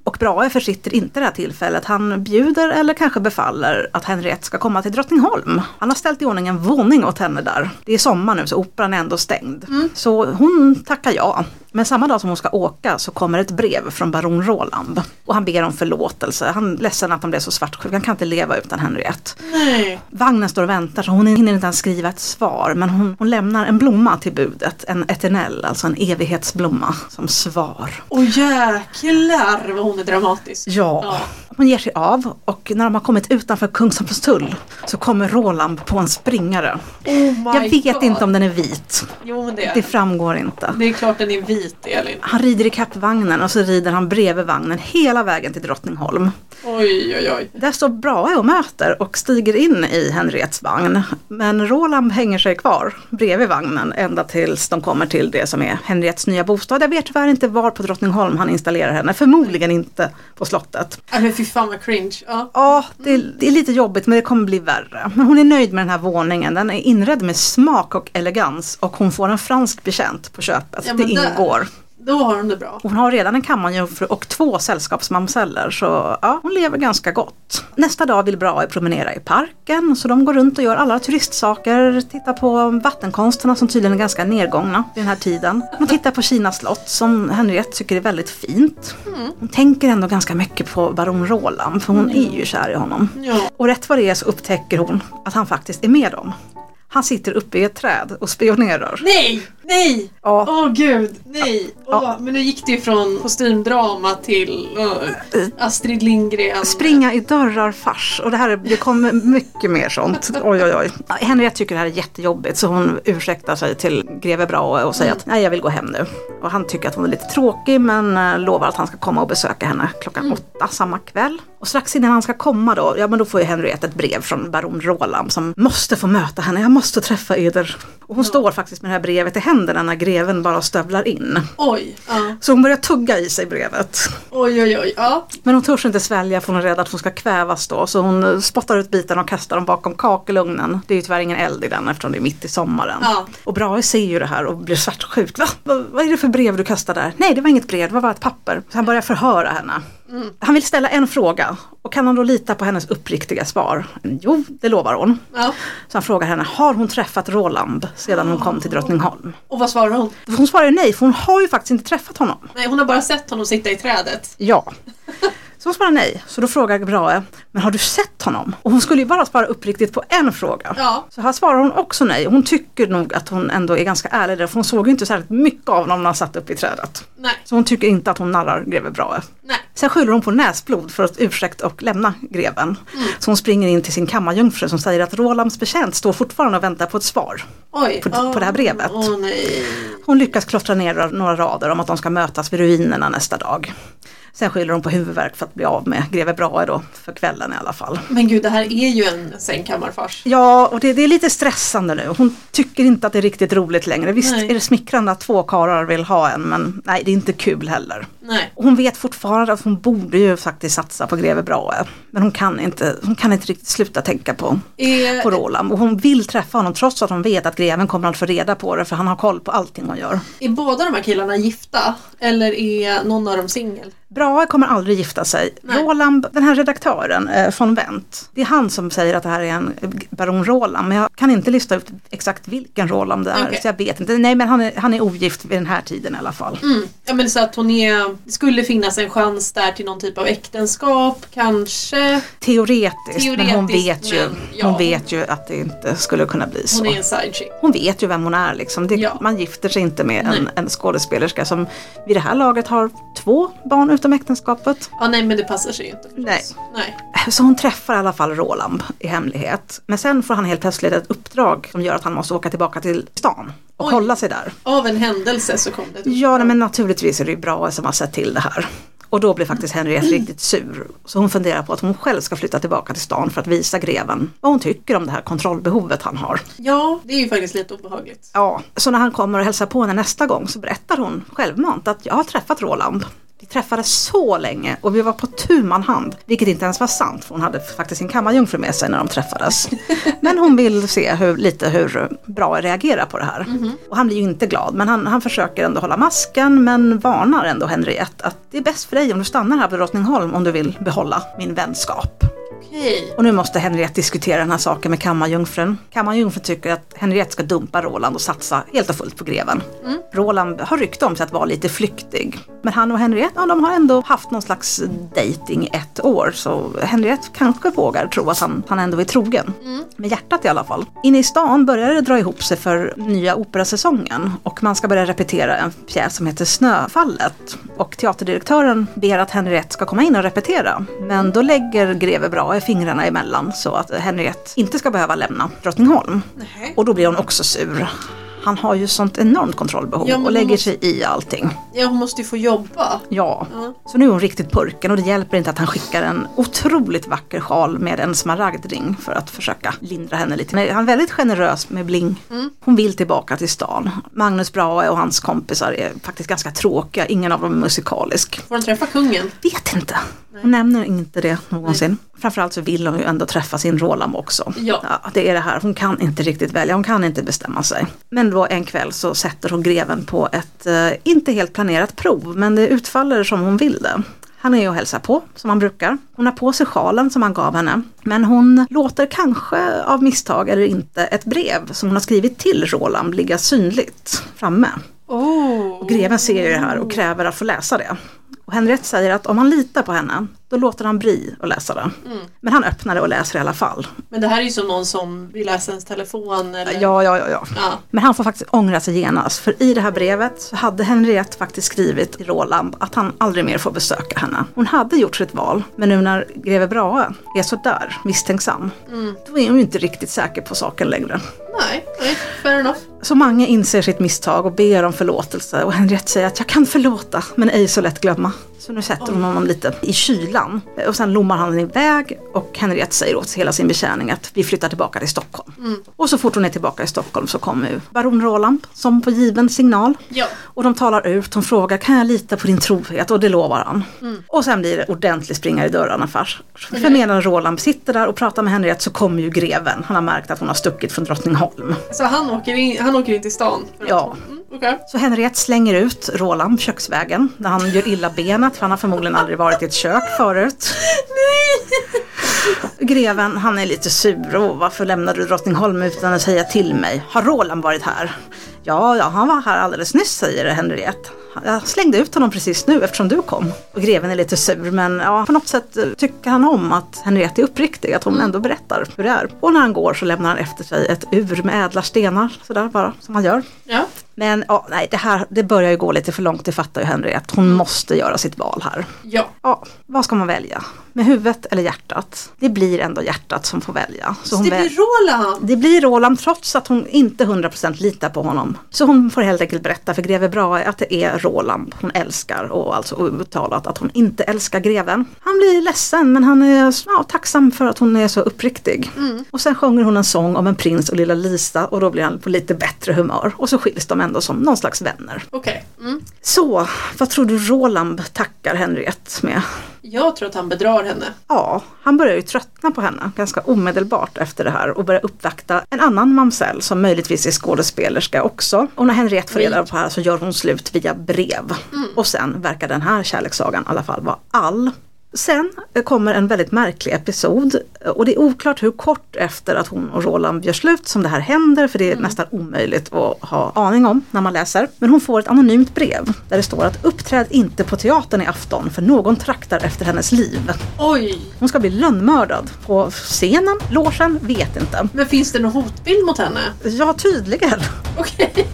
Och Brahe försitter inte det här tillfället. Han bjuder eller kanske befaller att Henriette ska komma till Drottningholm. Han har ställt i ordning en våning åt henne där. Det är sommar nu så operan är ändå stängd. Så hon tackar ja. Men samma dag som hon ska åka så kommer ett brev från baron Roland. Och han ber om förlåtelse. Han är ledsen att han blev så svartsjuk. Han kan inte leva utan Henriette. Nej. Vagnen står och väntar så hon hinner inte ens skriva ett svar men hon, hon lämnar en blomma till budet, en eternell, alltså en evighetsblomma som svar. Och jäklar vad hon är dramatisk. Ja. Ja. Hon ger sig av och när de har kommit utanför Kungshamns tull så kommer Roland på en springare. Oh Jag vet God. inte om den är vit, Jo men det det framgår inte. Det är klart den är vit Elin. Han rider i vagnen och så rider han bredvid vagnen hela vägen till Drottningholm. Oj oj oj. Där står Brahe och möter och stiger in i Henriettes vagn. Men Roland hänger sig kvar bredvid vagnen ända tills de kommer till det som är Henriettes nya bostad. Jag vet tyvärr inte var på Drottningholm han installerar henne, förmodligen inte på slottet. Nej men fy fan vad cringe. Ja. Ja, det är, det är lite jobbigt men det kommer bli värre. Men hon är nöjd med den här våningen, den är inredd med smak och elegans och hon får en fransk betjänt på köpet. Ja, det men där- ingår. Då har hon det bra. Hon har redan en kammarjungfru och två sällskapsmamseller så ja, hon lever ganska gott. Nästa dag vill Brahe promenera i parken så de går runt och gör alla turistsaker, tittar på vattenkonsterna som tydligen är ganska nedgångna vid den här tiden. Man tittar på Kina slott som Henriette tycker är väldigt fint. Hon tänker ändå ganska mycket på baron Roland för hon är ju kär i honom. Ja. Och rätt vad det är så upptäcker hon att han faktiskt är med dem. Han sitter uppe i ett träd och spionerar. Nej! Nej! Ja. Åh gud, nej! Åh, Ja. Men nu gick det ju från kostymdrama till uh, Astrid Lindgren. Springa i dörrar fars och det här är- det kommer mycket mer sånt. Oj oj oj. Henriette tycker det här är jättejobbigt så hon ursäktar sig till greve Brahe och säger att nej jag vill gå hem nu. Och han tycker att hon är lite tråkig men eh, lovar att han ska komma och besöka henne klockan åtta samma kväll. Och strax innan han ska komma då, ja men då får ju Henriette ett brev från baron Roland som måste få möta henne, jag måste träffa eder. Och hon står faktiskt med det här brevet i händerna när greven bara stövlar in. Oj, ja. Så hon börjar tugga i sig brevet. oj, oj, oj. Ja. Men hon törs inte svälja för hon är rädd att hon ska kvävas då. Så hon eh, spottar ut bitarna och kastar dem bakom kakelugnen. Det är ju tyvärr ingen eld i den eftersom det är mitt i sommaren. Ja. Och Brahe ser ju det här och blir svartsjuk. Va? Va? Vad är det för brev du kastar där? Nej det var inget brev, det var bara ett papper. Så han börjar förhöra henne. Han vill ställa en fråga. Och kan han då lita på hennes uppriktiga svar? Jo, det lovar hon. ja. Så han frågar henne, har hon träffat Roland sedan hon kom till Drottningholm? Och vad svarar hon? Hon svarar nej, för hon har ju faktiskt inte träffat honom. Nej, hon har bara sett honom sitta i trädet. Ja. Så hon svarar nej. Så då frågar Brahe, men har du sett honom? Och hon skulle ju bara svara uppriktigt på en fråga. Ja. Så här svarar hon också nej. Hon tycker nog att hon ändå är ganska ärlig där, för hon såg ju inte särskilt mycket av honom när han satt uppe i trädet. Nej. Så hon tycker inte att hon narrar greve Brahe. Nej. Sen skyller hon på näsblod för att ursäkta och lämna greven. Mm. Så hon springer in till sin kammarjungfru som säger att Rolands betjänt står fortfarande och väntar på ett svar. Oj. På- på det här brevet. Nej. Hon lyckas klottra ner några rader om att de ska mötas vid ruinerna nästa dag. Sen skyller hon på huvudvärk för att bli av med greve Brahe då, för kvällen i alla fall. Men gud, det här är ju en sängkammarfars. Ja, och det, det är lite stressande nu. Hon tycker inte att det är riktigt roligt längre. Visst Nej. är det smickrande att två karlar vill ha en, men nej, det är inte kul heller. Nej. Hon vet fortfarande att hon borde ju faktiskt satsa på greve Brahe. Men hon kan inte, hon kan inte riktigt sluta tänka på, Är, på Roland. Och hon vill träffa honom trots att hon vet att greven kommer att få reda på det för han har koll på allting hon gör. är båda de här killarna gifta? Eller är någon av dem singel? Brahe kommer aldrig gifta sig. Nej. Roland, den här redaktören eh, von Wendt, det är han som säger att det här är en baron Roland. Men jag kan inte lista ut exakt vilken Roland det är. Okej. Så jag vet inte. Nej men han är, han är ogift vid den här tiden i alla fall. Mm. Ja men så att hon är, skulle finnas en chans där till någon typ av äktenskap, kanske. Teoretiskt, men hon Teoretiskt, vet, ju, men, ja. hon vet ju att det inte skulle kunna bli så. Hon är en side chick. Hon vet ju vem hon är liksom. Det, Ja. Man gifter sig inte med en, en skådespelerska som vid det här laget har två barn utom äktenskapet. Ja nej men det passar sig ju inte förstås. Nej. nej. Så hon träffar i alla fall Roland i hemlighet. Men sen får han helt plötsligt ett uppdrag som gör att han måste åka tillbaka till stan och Oj. hålla sig där. Av en händelse så kom det. ett Ja, nej, men naturligtvis är det ju bra som har sett till det här. Och då blir faktiskt Henriette riktigt sur. Så hon funderar på att hon själv ska flytta tillbaka till stan för att visa greven vad hon tycker om det här kontrollbehovet han har. Ja, det är ju faktiskt lite obehagligt. Ja, så när han kommer och hälsar på henne nästa gång så berättar hon självmant att jag har träffat Roland. Träffades så länge och vi var på tu man hand, vilket inte ens var sant för hon hade faktiskt sin kammarjungfru med sig när de träffades. Men hon vill se hur, lite hur bra reagerar på det här. Och han blir ju inte glad men han, han försöker ändå hålla masken men varnar ändå Henriette att det är bäst för dig om du stannar här på Drottningholm om du vill behålla min vänskap. Okej. Och nu måste Henriette diskutera den här saken med kammarjungfrun. Kammarjungfrun tycker att Henriette ska dumpa Roland och satsa helt och fullt på greven. Roland har rykte om sig att vara lite flyktig. Men han och Henriette, ja, de har ändå haft någon slags dating i ett år. Så Henriette kanske vågar tro att han, han ändå är trogen. Med hjärtat i alla fall. Inne i stan börjar det dra ihop sig för nya operasäsongen. Och man ska börja repetera en pjäs som heter Snöfallet. Och teaterdirektören ber att Henriette ska komma in och repetera. Men då lägger greve Brahe fingrarna emellan så att Henriette inte ska behöva lämna Drottningholm. Nej. Och då blir hon också sur. Han har ju sånt enormt kontrollbehov Ja, och lägger måste- sig i allting. Ja, hon måste ju få jobba. Ja, Ja. så nu är hon riktigt purken och det hjälper inte att han skickar en otroligt vacker sjal med en smaragdring för att försöka lindra henne lite. Men han är väldigt generös med bling. Hon vill tillbaka till stan. Magnus Brahe och hans kompisar är faktiskt ganska tråkiga, ingen av dem är musikalisk. Får hon träffa kungen? Vet inte. Hon nämner inte det någonsin. Framförallt så vill hon ju ändå träffa sin Roland också. Ja. det är det här, hon kan inte riktigt välja, hon kan inte bestämma sig. Men då en kväll så sätter hon greven på ett eh, inte helt planerat prov, men det utfaller som hon vill det. Han är ju och hälsar på som han brukar. Hon har på sig sjalen som han gav henne. Men hon låter kanske av misstag eller inte ett brev som hon har skrivit till Roland ligga synligt framme. Oh. Och greven ser ju det här och kräver att få läsa det. Och Henriette säger att om han litar på henne, då låter han bli att läsa det. Men han öppnar det och läser i alla fall. Men det här är ju som någon som vill läsa ens telefon eller? Ja, ja, ja, ja. Ja. Men han får faktiskt ångra sig genast. För i det här brevet så hade Henriette faktiskt skrivit till Roland att han aldrig mer får besöka henne. Hon hade gjort sitt val. Men nu när greve Brahe är sådär misstänksam, då är hon ju inte riktigt säker på saken längre. Nej, nej, fair enough. Så Mange inser sitt misstag och ber om förlåtelse och Henriette säger att jag kan förlåta men ej så lätt glömma. Så nu sätter hon honom lite i kylan och sen lommar han iväg och Henriette säger åt hela sin betjäning att vi flyttar tillbaka till Stockholm. Och så fort hon är tillbaka i Stockholm så kommer baron Roland som på given signal. Ja. Och de talar ut, hon frågar kan jag lita på din trohet och det lovar han. Och sen blir det ordentligt springa i dörrarna fars. För medan Roland sitter där och pratar med Henriette så kommer ju greven. Han har märkt att hon har stuckit från Drottningholm. Så han åker in, han åker in till stan? för Ja. Mm, Okej. Så Henriette slänger ut Roland köksvägen där han gör illa benet för han har förmodligen aldrig varit i ett kök förut. Greven han är lite sur och varför lämnade du Drottningholm utan att säga till mig? Har Roland varit här? Ja, ja, han var här alldeles nyss säger Henriette. Jag slängde ut honom precis nu eftersom du kom. Och greven är lite sur men ja, på något sätt eh, tycker han om att Henriette är uppriktig, att hon ändå berättar hur det är. Och när han går så lämnar han efter sig ett ur med ädla stenar, sådär bara, som han gör. Ja. Men ja, nej, det här det börjar ju gå lite för långt, det fattar ju Henriette. Hon måste göra sitt val här. Ja. Ja, vad ska man välja? Med huvudet eller hjärtat? Det blir ändå hjärtat som får välja. Så Så det väl- blir Roland! det blir Roland trots att hon inte 100% litar på honom. Så hon får helt enkelt berätta för greve Brahe att det är Roland hon älskar och alltså uttalat att hon inte älskar greven. Han blir ledsen men han är ja, tacksam för att hon är så uppriktig. Och sen sjunger hon en sång om en prins och lilla Lisa och då blir han på lite bättre humör. Och så skiljs de ändå som någon slags vänner. Okej. Mm. Så, vad tror du Roland tackar Henriette med? Jag tror att han bedrar henne. Ja, han börjar ju tröttna på henne ganska omedelbart efter det här och börjar uppvakta en annan mamsell som möjligtvis är skådespelerska också. Och när Henriette får reda på det här så gör hon slut via brev. Och sen verkar den här kärlekssagan i alla fall vara all. Sen kommer en väldigt märklig episod och det är oklart hur kort efter att hon och Roland gör slut som det här händer för det är nästan omöjligt att ha aning om när man läser. Men hon får ett anonymt brev där det står att uppträd inte på teatern i afton för någon traktar efter hennes liv. Oj! Hon ska bli lönnmördad på scenen, logen, vet inte. Men finns det någon hotbild mot henne? Ja, tydligen. Okej.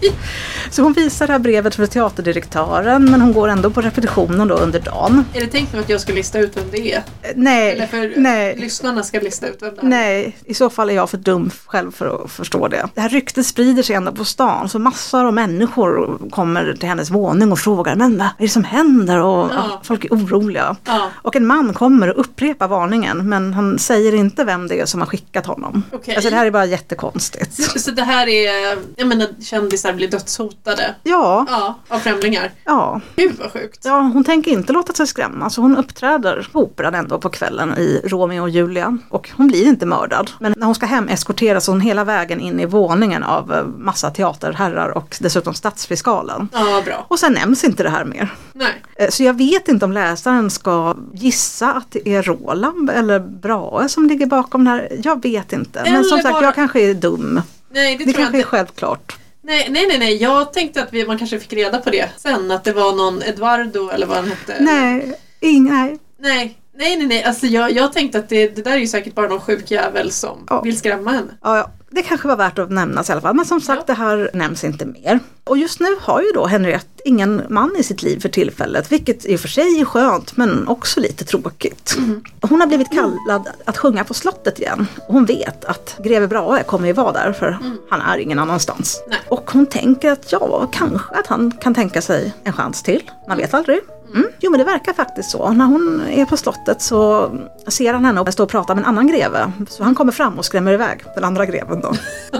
Så hon visar det här brevet för teaterdirektören men hon går ändå på repetitionen då under dagen. Är det tänkt att jag ska lista ut vem det är? Eh, Nej, Eller för nej. lyssnarna ska lista ut vem det är? Nej, i så fall är jag för dum själv för att förstå det. Det här ryktet sprider sig ändå på stan så massor av människor kommer till hennes våning och frågar men vad är det som händer? Och Ja. folk är oroliga. Ja. Och en man kommer och upprepar varningen men han säger inte vem det är som har skickat honom. Okej. Alltså det här är bara jättekonstigt. Så, så det här är, jag menar kändisar blir dödshotade? Ja, Ja, av främlingar. ja. Gud vad sjukt. Ja, hon tänker inte låta sig skrämma så hon uppträder på Operan ändå på kvällen i Romeo och Julia. Och hon blir inte mördad. Men när hon ska hem eskorteras hon hela vägen in i våningen av eh, massa teaterherrar och dessutom stadsfiskalen. Ja, bra. Och sen nämns inte det här mer. Nej. Eh, Så jag vet inte om läsaren ska gissa att det är Roland eller Brahe som ligger bakom det här. Jag vet inte. Men som Eller sagt, bara- jag kanske är dum. Nej, det, Det tror jag kanske är självklart. Nej, nej, nej, nej. Jag tänkte att vi, man kanske fick reda på det sen. Att det var någon Eduardo eller vad han hette. Nej, ing, nej. Nej, nej, nej. nej. Alltså, jag, jag tänkte att det, det där är ju säkert bara någon sjuk jävel som Ja. vill skrämma henne. Ja, ja, det kanske var värt att nämnas i alla fall. Men som sagt, Ja. det här nämns inte mer. Och just nu har ju då Henriette ingen man i sitt liv för tillfället, vilket i och för sig är skönt men också lite tråkigt. Mm. Hon har blivit kallad att sjunga på slottet igen. Hon vet att greve Brahe kommer ju vara där för han är ingen annanstans. Mm. Nej. Och hon tänker att ja, kanske att han kan tänka sig en chans till. Man vet aldrig. Mm. Jo men det verkar faktiskt så. När hon är på slottet så ser han henne och står och pratar med en annan greve. Så han kommer fram och skrämmer iväg den andra greven då.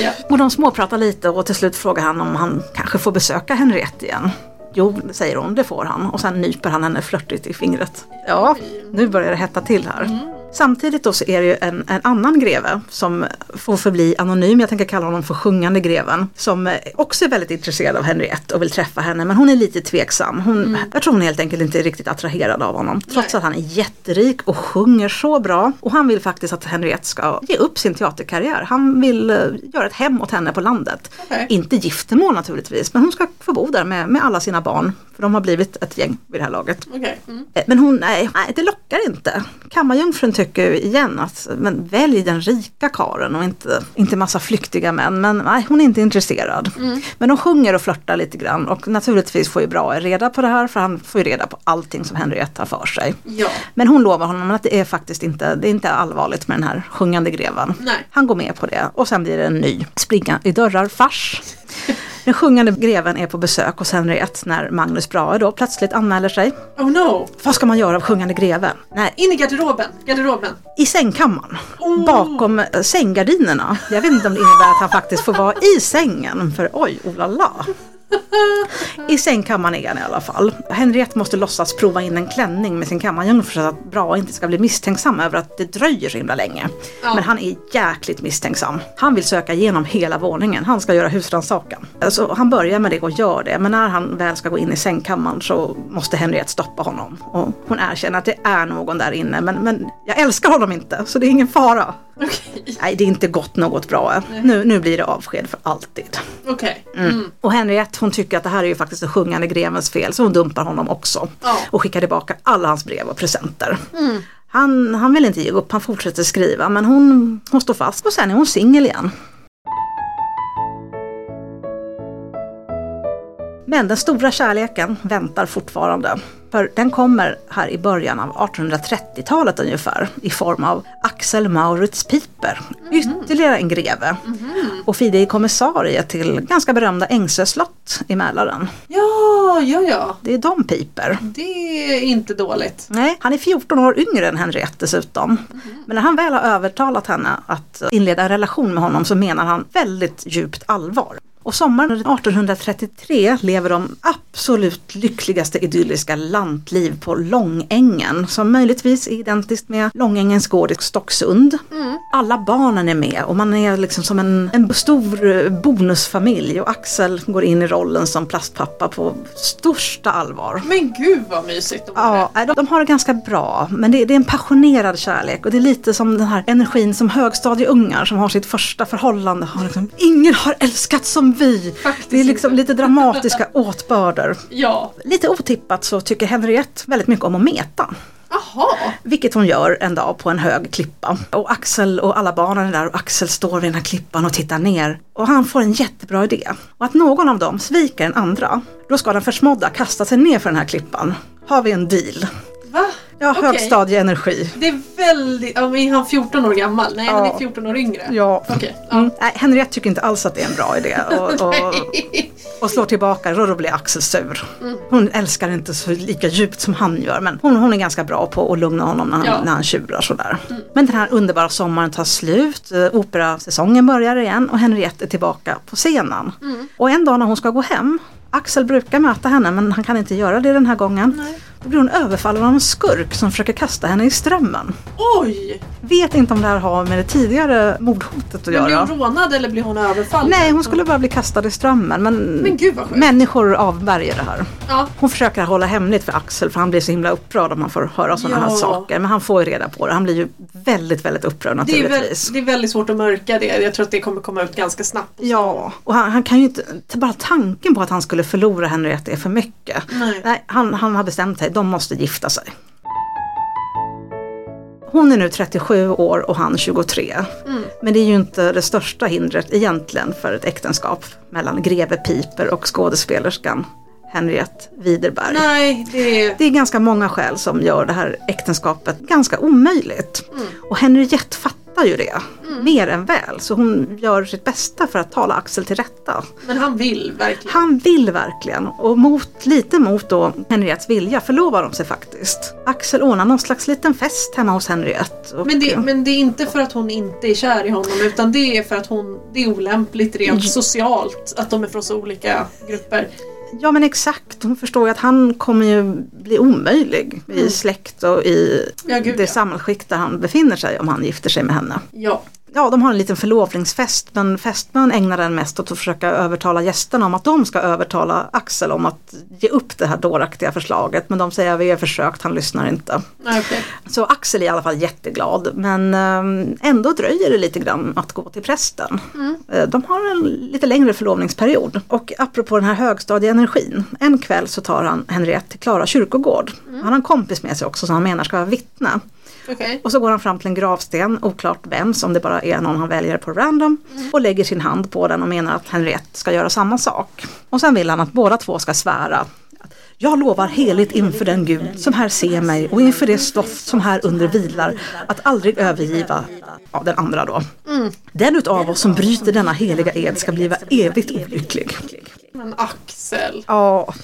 Ja. Och de småpratar lite och till slut frågar han om han kanske får besöka Henriette igen. Jo, säger hon, det får han. Och sen nyper han henne flörtigt i fingret. Ja, nu börjar det hetta till här. Samtidigt då så är det ju en, en annan greve som får förbli anonym, jag tänker kalla honom för sjungande greven, som också är väldigt intresserad av Henriette och vill träffa henne men hon är lite tveksam. Hon, Jag tror hon helt enkelt inte är riktigt attraherad av honom. Trots Nej. att han är jätterik och sjunger så bra. Och han vill faktiskt att Henriette ska ge upp sin teaterkarriär. Han vill eh, göra ett hem åt henne på landet. Okej. Inte giftermål naturligtvis, men hon ska få bo där med, med alla sina barn. För de har blivit ett gäng vid det här laget. Okej. Mm. Eh, Men hon, nej, nej, det lockar inte. Kammarjungfrun tycker igen att men välj den rika karen och inte, inte massa flyktiga män. Men nej, hon är inte intresserad. Men de sjunger och flörtar lite grann och naturligtvis får ju Brahe reda på det här för han får ju reda på allting som Henriette har för sig. Ja. Men hon lovar honom att det är faktiskt inte, det är inte allvarligt med den här sjungande greven. Nej. Han går med på det och sen blir det en ny springa i dörrar-fars. Den sjungande greven är på besök hos Henriette när Magnus Brahe då plötsligt anmäler sig. Oh no. Vad ska man göra av sjungande greven? Nej, In i garderoben. Garderoben. i sängkammaren. Oh. Bakom eh, sänggardinerna. Jag vet inte om det innebär att han faktiskt får vara i sängen. För oj, oh la la. I sängkammaren är han i alla fall. Henriette måste låtsas prova in en klänning med sin kammarjungfru så att Brahe inte ska bli misstänksam över att det dröjer så himla länge. Ja. Men han är jäkligt misstänksam. Han vill söka igenom hela våningen. Han ska göra husrannsakan. Så han börjar med det och gör det. Men när han väl ska gå in i sängkammaren så måste Henriette stoppa honom. Och hon erkänner att det är någon där inne. Men, men jag älskar honom inte så det är ingen fara. Okej. Nej, det är inte gått något bra. Nu, nu blir det avsked för alltid. Okej. Mm. Och Henriette hon tycker att det här är ju faktiskt den sjungande grevens fel så hon dumpar honom också. Ja. Och skickar tillbaka alla hans brev och presenter. Han, han vill inte ge upp, han fortsätter skriva men hon, hon står fast och sen är hon singel igen. Men den stora kärleken väntar fortfarande. För den kommer här i början av 1830-talet ungefär i form av Axel Maurits Piper. Ytterligare en greve. Och fideikommissarie till ganska berömda Ängsö slott i Mälaren. Ja, ja, ja. Det är de Piper. Det är inte dåligt. Nej, han är 14 år yngre än Henriette dessutom. Men när han väl har övertalat henne att inleda en relation med honom så menar han väldigt djupt allvar. Och sommaren 1833 lever de absolut lyckligaste idylliska lantliv på Långängen som möjligtvis är identiskt med Långängens gård i Stocksund. Alla barnen är med och man är liksom som en, en stor bonusfamilj och Axel går in i rollen som plastpappa på största allvar. Men gud vad mysigt de Ja, de, de har det ganska bra men det, det är en passionerad kärlek och det är lite som den här energin som högstadieungar som har sitt första förhållande har liksom, ingen har älskat som vi. Faktiskt Det är liksom inte. lite dramatiska åtbörder. Ja. Lite otippat så tycker Henriette väldigt mycket om att meta. Jaha. Vilket hon gör en dag på en hög klippa. Och Axel och alla barnen är där och Axel står vid den här klippan och tittar ner. Och han får en jättebra idé. Och att någon av dem sviker den andra, då ska den försmådda kasta sig ner för den här klippan. Har vi en deal? Va? Ja, Okej. högstadieenergi. Det är väldigt... Är han 14 år gammal? Nej, han Ja. är 14 år yngre. Ja. Okej. Ja. Mm. Nej, Henriette tycker inte alls att det är en bra idé och, och, och slår tillbaka då blir Axel sur. Hon älskar inte så lika djupt som han gör men hon, hon är ganska bra på att lugna honom när han, Ja. när han tjurar sådär. Men den här underbara sommaren tar slut, eh, operasäsongen börjar igen och Henriette är tillbaka på scenen. Och en dag när hon ska gå hem Axel brukar möta henne men han kan inte göra det den här gången. Då blir hon överfallen av en skurk som försöker kasta henne i strömmen. Oj! Vet inte om det här har med det tidigare mordhotet att Men göra. blir hon rånad eller blir hon överfallen? Nej, hon skulle bara bli kastad i strömmen men, Men gud vad sjukt. människor avvärjer det här. Ja. Hon försöker hålla hemligt för Axel för han blir så himla upprörd om han får höra sådana här Ja. saker. Men han får ju reda på det. Han blir ju väldigt, väldigt upprörd Det är, naturligtvis. det är väldigt svårt att mörka det. Jag tror att det kommer komma ut ganska snabbt. Ja, och han, han kan ju inte, bara tanken på att han skulle förlora Henriette är för mycket. Nej. Nej, han, han har bestämt sig, de måste gifta sig. Hon är nu 37 år och han 23. Mm. Men det är ju inte det största hindret egentligen för ett äktenskap mellan greve Piper och skådespelerskan Henriette Widerberg. Nej, det är... Det är ganska många skäl som gör det här äktenskapet ganska omöjligt. Mm. Och Henriette fattar ju det, mer än väl. Så hon gör sitt bästa för att tala Axel till rätta. Men han vill verkligen. Han vill verkligen och mot, lite mot då Henriettes vilja förlovar de sig faktiskt. Axel ordnar någon slags liten fest hemma hos Henriette. Och, Men det, men det är inte för att hon inte är kär i honom utan det är för att hon, det är olämpligt Mm. rent socialt att de är från så olika grupper. Ja men exakt, hon förstår ju att han kommer ju bli omöjlig i släkt och i Mm. Ja, gud, det ja. samhällsskikt där han befinner sig om han gifter sig med henne. Ja. Ja, de har en liten förlovningsfest men fästmön ägnar den mest åt att försöka övertala gästerna om att de ska övertala Axel om att ge upp det här dåraktiga förslaget. Men de säger vi har försökt, han lyssnar inte. Okej. Så Axel är i alla fall jätteglad men ehm, ändå dröjer det lite grann att gå till prästen. Eh, De har en lite längre förlovningsperiod. Och apropå den här högstadieenergin, en kväll så tar han Henriette till Klara kyrkogård. Han har en kompis med sig också som han menar ska vara vittne. Okej. Och så går han fram till en gravsten, oklart vems, om det bara är någon han väljer på random. Och lägger sin hand på den och menar att Henriette ska göra samma sak. Och sen vill han att båda två ska svära. Jag lovar heligt inför den Gud som här ser mig och inför det stoft som här under vilar att aldrig övergiva ja, den andra då. Den utav oss som bryter denna heliga ed ska bliva evigt olycklig. Men Axel. Ja,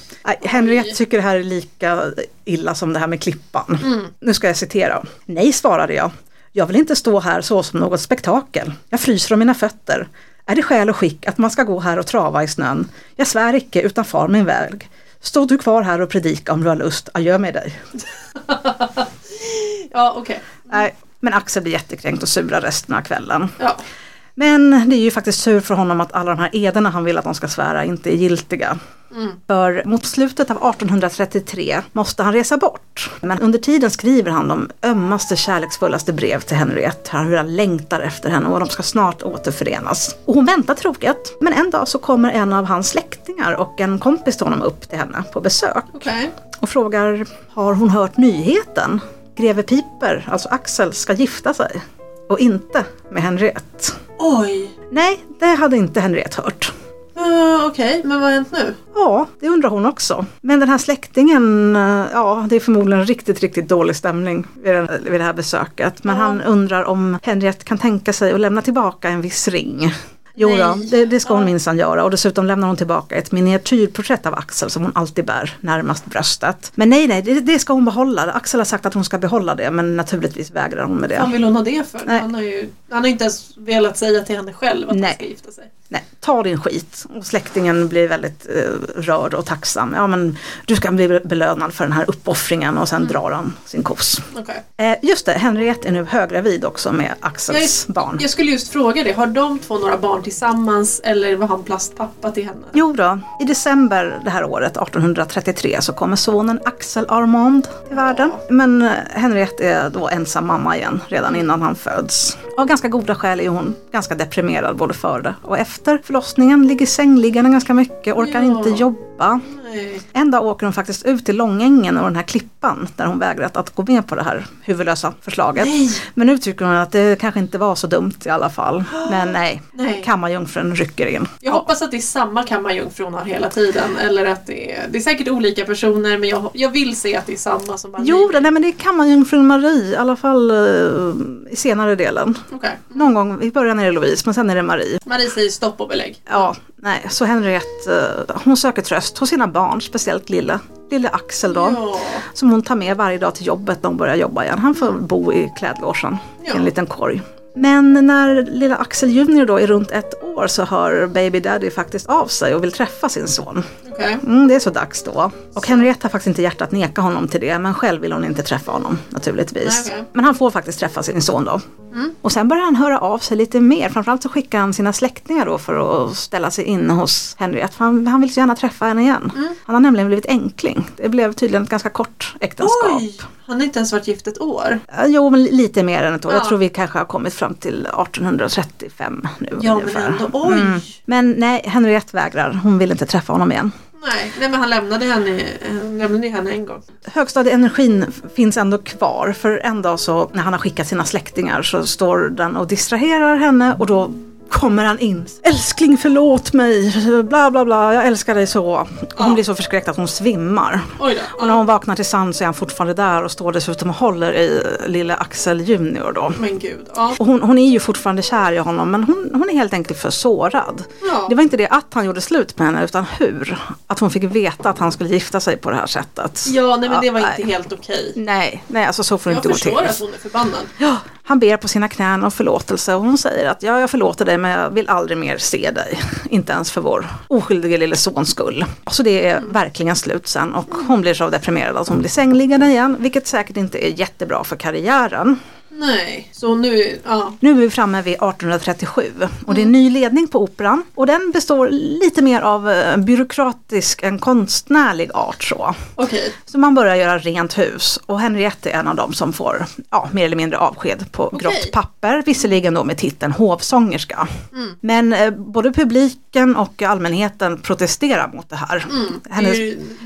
Henriette tycker det här är lika illa som det här med klippan. Nu ska jag citera. Nej, svarade jag. Jag vill inte stå här så som något spektakel. Jag fryser om mina fötter. Är det skäl och skick att man ska gå här och trava i snön? Jag svär icke utan far min väg. Stå du kvar här och predika om du har lust, adjö med dig. Ja, okej. Nej, men Axel blir jättekränkt och surar resten av kvällen. Ja. Men det är ju faktiskt tur för honom att alla de här ederna han vill att de ska svära inte är giltiga. För mot slutet av 1833 måste han resa bort. Men under tiden skriver han de ömmaste kärleksfullaste brev till Henriette. Hur han längtar efter henne och de ska snart återförenas. Och hon väntar troget. Men en dag så kommer en av hans släktingar och en kompis till honom upp till henne på besök. Okej. Och frågar, har hon hört nyheten? Greve Piper, alltså Axel, ska gifta sig. Och inte med Henriette. Oj. Nej, det hade inte Henriette hört. Uh, Okej, men vad har hänt nu? Ja, det undrar hon också. Men den här släktingen, eh, ja det är förmodligen riktigt, riktigt dålig stämning vid, den, vid det här besöket. Men Ja. han undrar om Henriette kan tänka sig att lämna tillbaka en viss ring. Jo då, det, det ska hon minsann göra och dessutom lämnar hon tillbaka ett miniatyrporträtt av Axel som hon alltid bär närmast bröstet. Men nej, nej, det, det ska hon behålla. Axel har sagt att hon ska behålla det men naturligtvis vägrar hon med Vad det. vill hon ha det för? Nej. Han har ju han har inte ens velat säga till henne själv att Nej. han ska gifta sig. Nej, ta din skit. Och släktingen blir väldigt eh, rörd och tacksam. Ja men du ska bli belönad för den här uppoffringen och sen Mm. drar han sin kos. Okej. Eh, just det, Henriette är nu höggravid också med Axels barn. Jag skulle just fråga det, har de två några barn tillsammans eller var han plastpappa till henne? Jo då, i december det här året, 1833, så kommer sonen Axel Armand till världen. Men eh, Henriette är då ensam mamma igen redan innan han föds. Av ganska goda skäl är hon ganska deprimerad både före och efter förlossningen. Ligger sängliggande ganska mycket, orkar Ja. inte jobba. Nej. En dag åker hon faktiskt ut till Långängen och den här klippan där hon vägrat att gå med på det här huvudlösa förslaget. Nej. Men nu tycker hon att det kanske inte var så dumt i alla fall. Men nej, Nej. Kammarjungfrun rycker in. Jag hoppas att det är samma kammarjungfru hon har hela tiden. Eller att det är, det är säkert olika personer men jag, jag vill se att det är samma som Marie. Jo, det- nej, men det är kammarjungfrun Marie, i alla fall eh, i senare delen. Okej. Någon gång, i början är det Louise, men sen är det Marie. Marie säger stopp och belägg. Ja, nej, så Henriette, eh, hon söker tröst hos sina barn, speciellt lille, lille Axel då. Ja. Som hon tar med varje dag till jobbet när hon börjar jobba igen. Han får bo i klädlogen i Ja. en liten korg. Men när lilla Axel Junior då är runt ett år så hör baby daddy faktiskt av sig och vill träffa sin son. Okej. Mm, det är så dags då. Och Henriette har faktiskt inte hjärtat neka honom till det men själv vill hon inte träffa honom naturligtvis. Okej. Men han får faktiskt träffa sin son då. Och sen börjar han höra av sig lite mer. Framförallt så skickar han sina släktingar då för att ställa sig in hos Henriette. För han, han vill så gärna träffa henne igen. Han har nämligen blivit enkling. Det blev tydligen ett ganska kort äktenskap. Oj! Han har inte ens varit gift ett år. Jo, men lite mer än ett år. Jag Ja. tror vi kanske har kommit fram till 1835 nu Ja men ungefär. ändå, oj! Mm. Men nej, Henriette vägrar. Hon vill inte träffa honom igen. Nej, nej men han lämnade henne, han lämnade henne en gång. Högstadieenergin finns ändå kvar för en dag så när han har skickat sina släktingar så står den och distraherar henne och då kommer han in. Älskling förlåt mig, bla bla bla, jag älskar dig så. Och hon Ja. blir så förskräckt att hon svimmar. Oj Och när då. hon vaknar till sans så är han fortfarande där och står dessutom och håller i lille Axel Junior då. Men gud. Ja. Och hon, hon är ju fortfarande kär i honom men hon, hon är helt enkelt för sårad. Det var inte det att han gjorde slut med henne utan hur. Att hon fick veta att han skulle gifta sig på det här sättet. ja, nej men det var inte nej. helt okej. Nej, nej alltså så får det Jag inte gå till. förstår att hon är förbannad. Ja, han ber på sina knän om förlåtelse och hon säger att ja, jag förlåter dig men jag vill aldrig mer se dig. Inte ens för vår oskyldige lille sons skull. Så det är verkligen slut sen och hon blir så deprimerad att hon blir sängliggande igen, vilket säkert inte är jättebra för karriären. Nej, så nu, ja. Nu är vi framme vid 1837 och det är en ny ledning på Operan och den består lite mer av eh, byråkratisk än konstnärlig art så. Okej. Så man börjar göra rent hus och Henriette är en av dem som får ja, mer eller mindre avsked på Okej. grått papper, visserligen då med titeln hovsångerska. Mm. Men eh, både publiken och allmänheten protesterar mot det här. Mm. Hennes,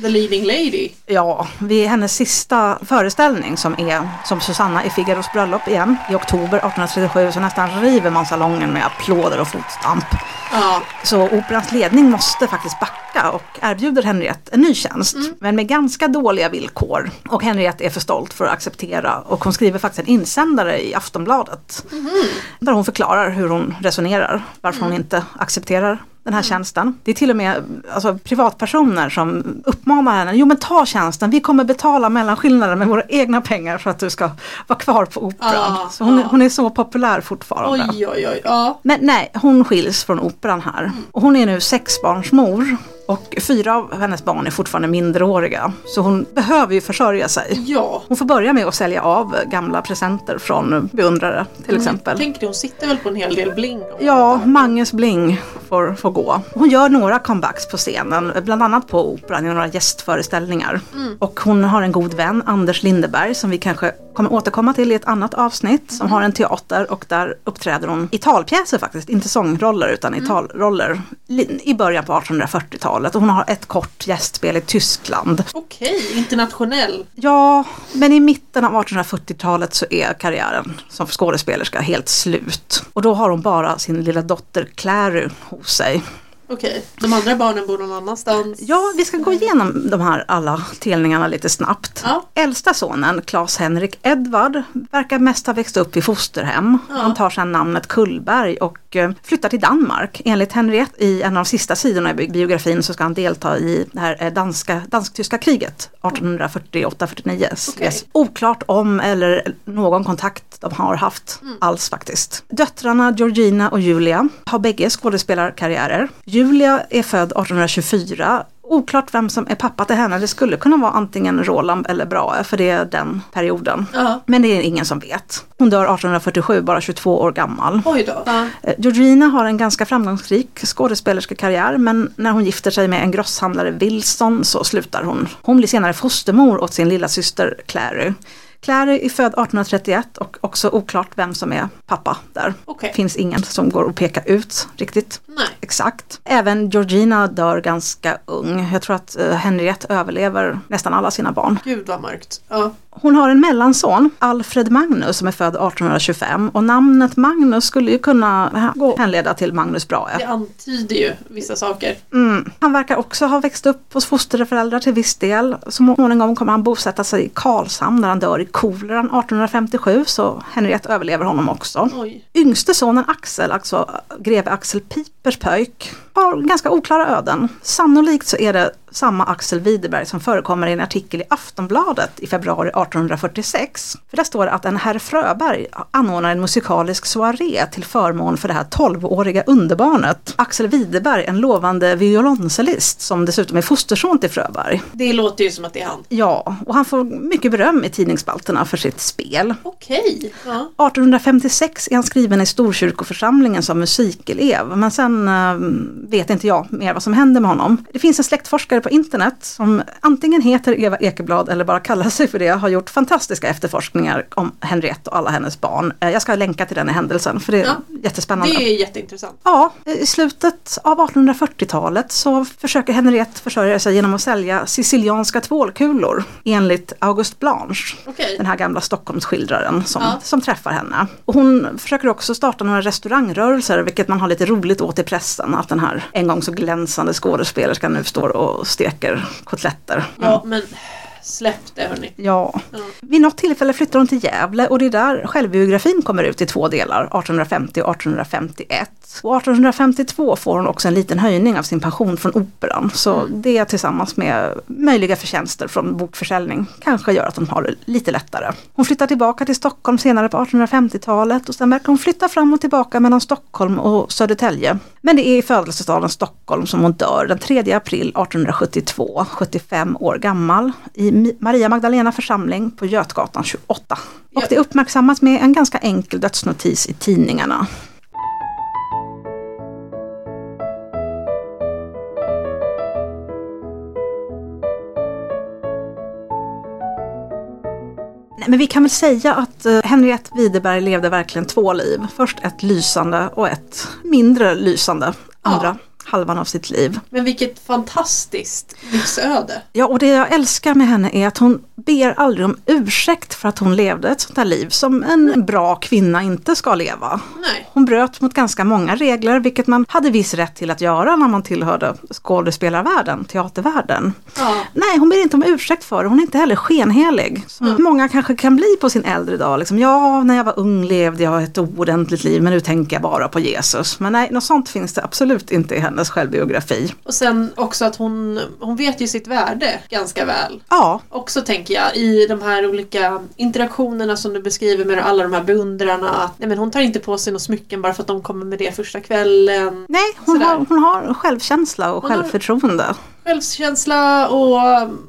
the leading lady. ja, vid hennes sista föreställning som är som Susanna i Figaros bröllop igen i oktober 1837 så nästan river man salongen med applåder och fotstamp. Ja. Så operans ledning måste faktiskt backa och erbjuder Henriette en ny tjänst. Men med ganska dåliga villkor. Och Henriette är för stolt för att acceptera. Och hon skriver faktiskt en insändare i Aftonbladet. Där hon förklarar hur hon resonerar. Varför hon inte accepterar den här tjänsten. Det är till och med alltså, privatpersoner som uppmanar henne. Jo men ta tjänsten, vi kommer betala mellanskillnaden med våra egna pengar för att du ska vara kvar på operan. Ah, så hon, är- ah. hon är så populär fortfarande. Oj, oj, oj. Ja. Men nej, hon skiljs från operan här. Och hon är nu sexbarnsmor. Och fyra av hennes barn är fortfarande minderåriga. Så hon behöver ju försörja sig. Ja. Hon får börja med att sälja av gamla presenter från beundrare till exempel. Tänk dig, hon sitter väl på en hel del bling? Ja, Manges Bling får, får gå. Hon gör några comebacks på scenen, bland annat på Operan i några gästföreställningar. Och hon har en god vän, Anders Lindeberg, som vi kanske kommer återkomma till i ett annat avsnitt, som har en teater och där uppträder hon i talpjäser faktiskt, inte sångroller utan i talroller li- i början på 1840-talet. Och hon har ett kort gästspel i Tyskland. Okej, internationell. Ja, men i mitten av 1840-talet så är karriären som skådespelerska helt slut. Och då har hon bara sin lilla dotter Clary hos sig. Okej, de andra barnen bor någon annanstans. Ja, vi ska gå igenom de här alla telningarna lite snabbt. Ja. Äldsta sonen, Claes-Henrik Edvard, verkar mest ha växt upp i fosterhem. Han tar sedan namnet Kullberg och eh, flyttar till Danmark. Enligt Henriette i en av de sista sidorna i bi- biografin så ska han delta i det här eh, danska, dansk-tyska kriget 1848-49. Okej. Oklart om eller någon kontakt de har haft alls faktiskt. Döttrarna Georgina och Julia har bägge skådespelarkarriärer. Julia är född 1824 Oklart vem som är pappa till henne. Det skulle kunna vara antingen Roland eller Brahe för det är den perioden. Ja. Men det är ingen som vet. Hon dör 1847, bara 22 år gammal. Oj då. Ja. Eh, Georgina har en ganska framgångsrik skådespelerska-karriär men när hon gifter sig med en grosshandlare Wilson så slutar hon. Hon blir senare fostermor åt sin lilla syster Clary. Clary är född 1831 och också oklart vem som är pappa där. Okej. Finns ingen som går att peka ut riktigt Nej. exakt. Även Georgina dör ganska ung. Jag tror att eh, Henriette överlever nästan alla sina barn. Gud vad mörkt. Ja. Hon har en mellanson, Alfred Magnus, som är född 1825 och namnet Magnus skulle ju kunna gå hänleda till Magnus Det Brahe. antyder ju vissa saker. Mm. Han verkar också ha växt upp hos fosterföräldrar till viss del. Så småningom kommer han bosätta sig i Karlshamn där han dör i koleran 1857 så Henriette överlever honom också. Oj. Yngste sonen Axel, alltså greve Axel Pipers pojk, har ganska oklara öden. Sannolikt så är det samma Axel Widerberg som förekommer i en artikel i Aftonbladet i februari 1846. För där står det att en herr Fröberg anordnar en musikalisk soaré till förmån för det här 12-åriga underbarnet. Axel Widerberg, en lovande violoncellist som dessutom är fosterson till Fröberg. Det låter ju som att det är han. Ja, och han får mycket beröm i tidningsspalterna för sitt spel. Okej. Ja. 1856 är han skriven i Storkyrkoförsamlingen som musikelev men sen eh, vet inte jag mer vad som händer med honom. Det finns en släktforskare på internet som antingen heter Eva Ekeblad eller bara kallar sig för det, har gjort fantastiska efterforskningar om Henriette och alla hennes barn. Eh, Jag ska länka till den i händelsen för det är Ja. jättespännande. Det är jätteintressant. Ja, i slutet av 1840-talet så försöker Henriette försörja sig genom att sälja sicilianska tvålkulor enligt August Blanche. Okej. Den här gamla Stockholmsskildraren som, Ja. som träffar henne. Och hon försöker också starta några restaurangrörelser vilket man har lite roligt åt i pressen. Att den här en gång så glänsande skådespelerskan nu står och steker kotletter. Ja, men släpp det hörni. Ja. Ja. Vid något tillfälle flyttar hon till Gävle och det är där självbiografin kommer ut i två delar, 1850 och 1851. Och 1852 får hon också en liten höjning av sin pension från Operan. Så det tillsammans med möjliga förtjänster från bokförsäljning kanske gör att hon har det lite lättare. Hon flyttar tillbaka till Stockholm senare på 1850-talet och sen verkar hon flytta fram och tillbaka mellan Stockholm och Södertälje. Men det är i födelsestaden Stockholm som hon dör den 3 april 1872, 75 år gammal, i Maria Magdalena församling på Götgatan 28. Och det uppmärksammas med en ganska enkel dödsnotis i tidningarna. Men vi kan väl säga att eh, Henriette Widerberg levde verkligen två liv. Först ett lysande och ett mindre lysande andra halvan av sitt liv. Men vilket fantastiskt livsöde. Ja, och det jag älskar med henne är att hon ber aldrig om ursäkt för att hon levde ett sånt här liv som en bra kvinna inte ska leva. Nej. Hon bröt mot ganska många regler, vilket man hade viss rätt till att göra när man tillhörde skådespelarvärlden, teatervärlden. Ja. Nej, hon ber inte om ursäkt för det. Hon är inte heller skenhelig. Som många kanske kan bli på sin äldre dag. Liksom, ja, när jag var ung levde jag ett oordentligt liv, men nu tänker jag bara på Jesus. Men nej, något sånt finns det absolut inte i henne. Hennes självbiografi. Och sen också att hon, hon vet ju sitt värde ganska väl. Ja, Också tänker jag i de här olika interaktionerna som du beskriver med alla de här beundrarna. Att, nej men hon tar inte på sig några smycken bara för att de kommer med det första kvällen. nej hon har, hon har självkänsla och Hon har- självförtroende. Självkänsla och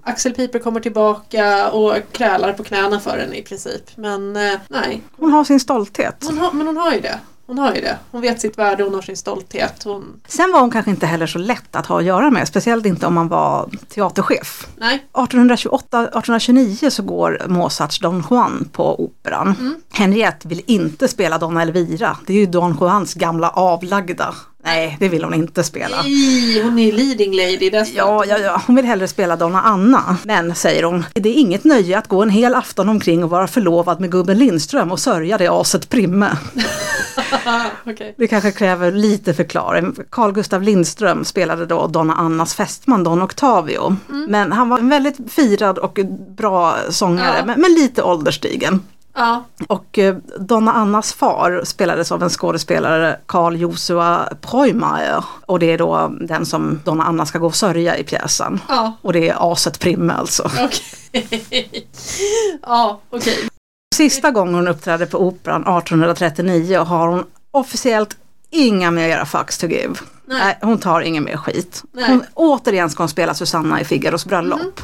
Axel Piper kommer tillbaka och krälar på knäna för henne i princip. Men eh, nej, Hon har sin stolthet. hon har, men hon har ju det. Hon har ju det. Hon vet sitt värde, hon har sin stolthet. Hon, Sen var hon kanske inte heller så lätt att ha att göra med, speciellt inte om man var teaterchef. nej, 1828-1829 så går Mozarts Don Juan på Operan. Mm. Henriette vill inte spela Donna Elvira. Det är ju Don Juans gamla avlagda. Nej, det vill hon inte spela. nej, hon är leading lady. Ja, ja, ja, hon vill hellre spela Donna Anna. Men, säger hon, det är inget nöje att gå en hel afton omkring och vara förlovad med gubben Lindström och sörja det aset Primme. Okej. Det kanske kräver lite förklaring. Carl Gustav Lindström spelade då Donna Annas fästman Don Octavio. Men han var en väldigt firad och bra sångare, Ja. men, men lite ålderstigen. Ja, Och eh, Donna Annas far spelades av en skådespelare, Carl Josua Preumeier. Och det är då den som Donna Anna ska gå och sörja i pjäsen. ja, Och det är aset Primme alltså. okej. ja, okej. Sista gången hon uppträdde på Operan 1839 har hon officiellt inga mera fucks to give. Nej. Nej. hon tar ingen mer skit. Nej. Hon, återigen ska hon spela Susanna i Figaros bröllop.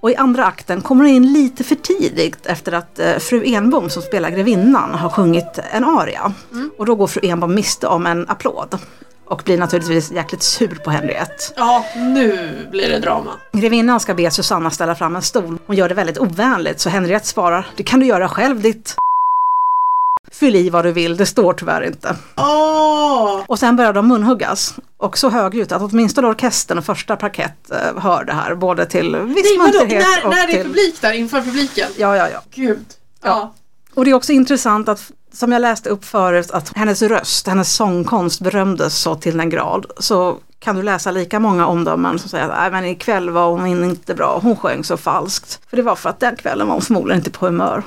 Och i andra akten kommer hon in lite för tidigt efter att eh, fru Enbom som spelar grevinnan har sjungit en aria. Och då går fru Enbom miste om en applåd. Och blir naturligtvis jäkligt sur på Henriette. Ja, nu blir det drama. Grevinnan ska be Susanna ställa fram en stol. Hon gör det väldigt ovänligt så Henriette svarar Det kan du göra själv ditt Fyll i vad du vill, det står tyvärr inte. Åh! Och sen börjar de munhuggas. Och så högljutt att åtminstone orkestern och första parkett eh, hör det här. Både till viss Nej, munterhet När, och när det är publik där, inför publiken? Ja, ja, ja. Gud. Ja. Ja. Och det är också intressant att, som jag läste upp förut, att hennes röst, hennes sångkonst berömdes så till den grad. Så kan du läsa lika många omdömen som säger att "Nej, men ikväll var hon inte bra, hon sjöng så falskt. För det var för att den kvällen var hon förmodligen inte på humör.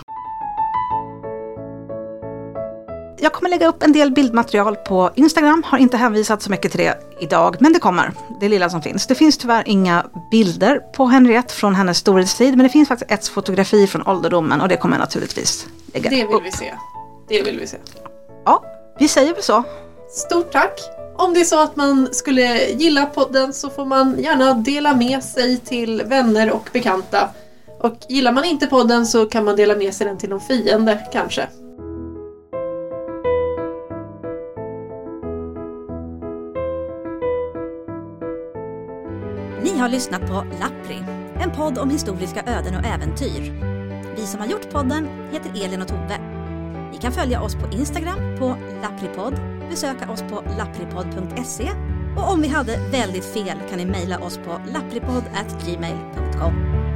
Jag kommer lägga upp en del bildmaterial på Instagram, har inte hänvisat så mycket till det idag, men det kommer, det lilla som finns. Det finns tyvärr inga bilder på Henriette från hennes storhetstid, men det finns faktiskt ett fotografi från ålderdomen och det kommer jag naturligtvis lägga Det vill upp. vi se. Det vill vi se. Ja, vi säger väl så. Stort tack! Om det är så att man skulle gilla podden så får man gärna dela med sig till vänner och bekanta. Och gillar man inte podden så kan man dela med sig den till någon fiende kanske. Har lyssnat på Lappri, en podd om historiska öden och äventyr. Vi som har gjort podden heter Elin och Tove. Ni kan följa oss på Instagram på lappripodd, besöka oss på lappripodd.se och om vi hade väldigt fel kan ni mejla oss på lappripodd.gmail.com.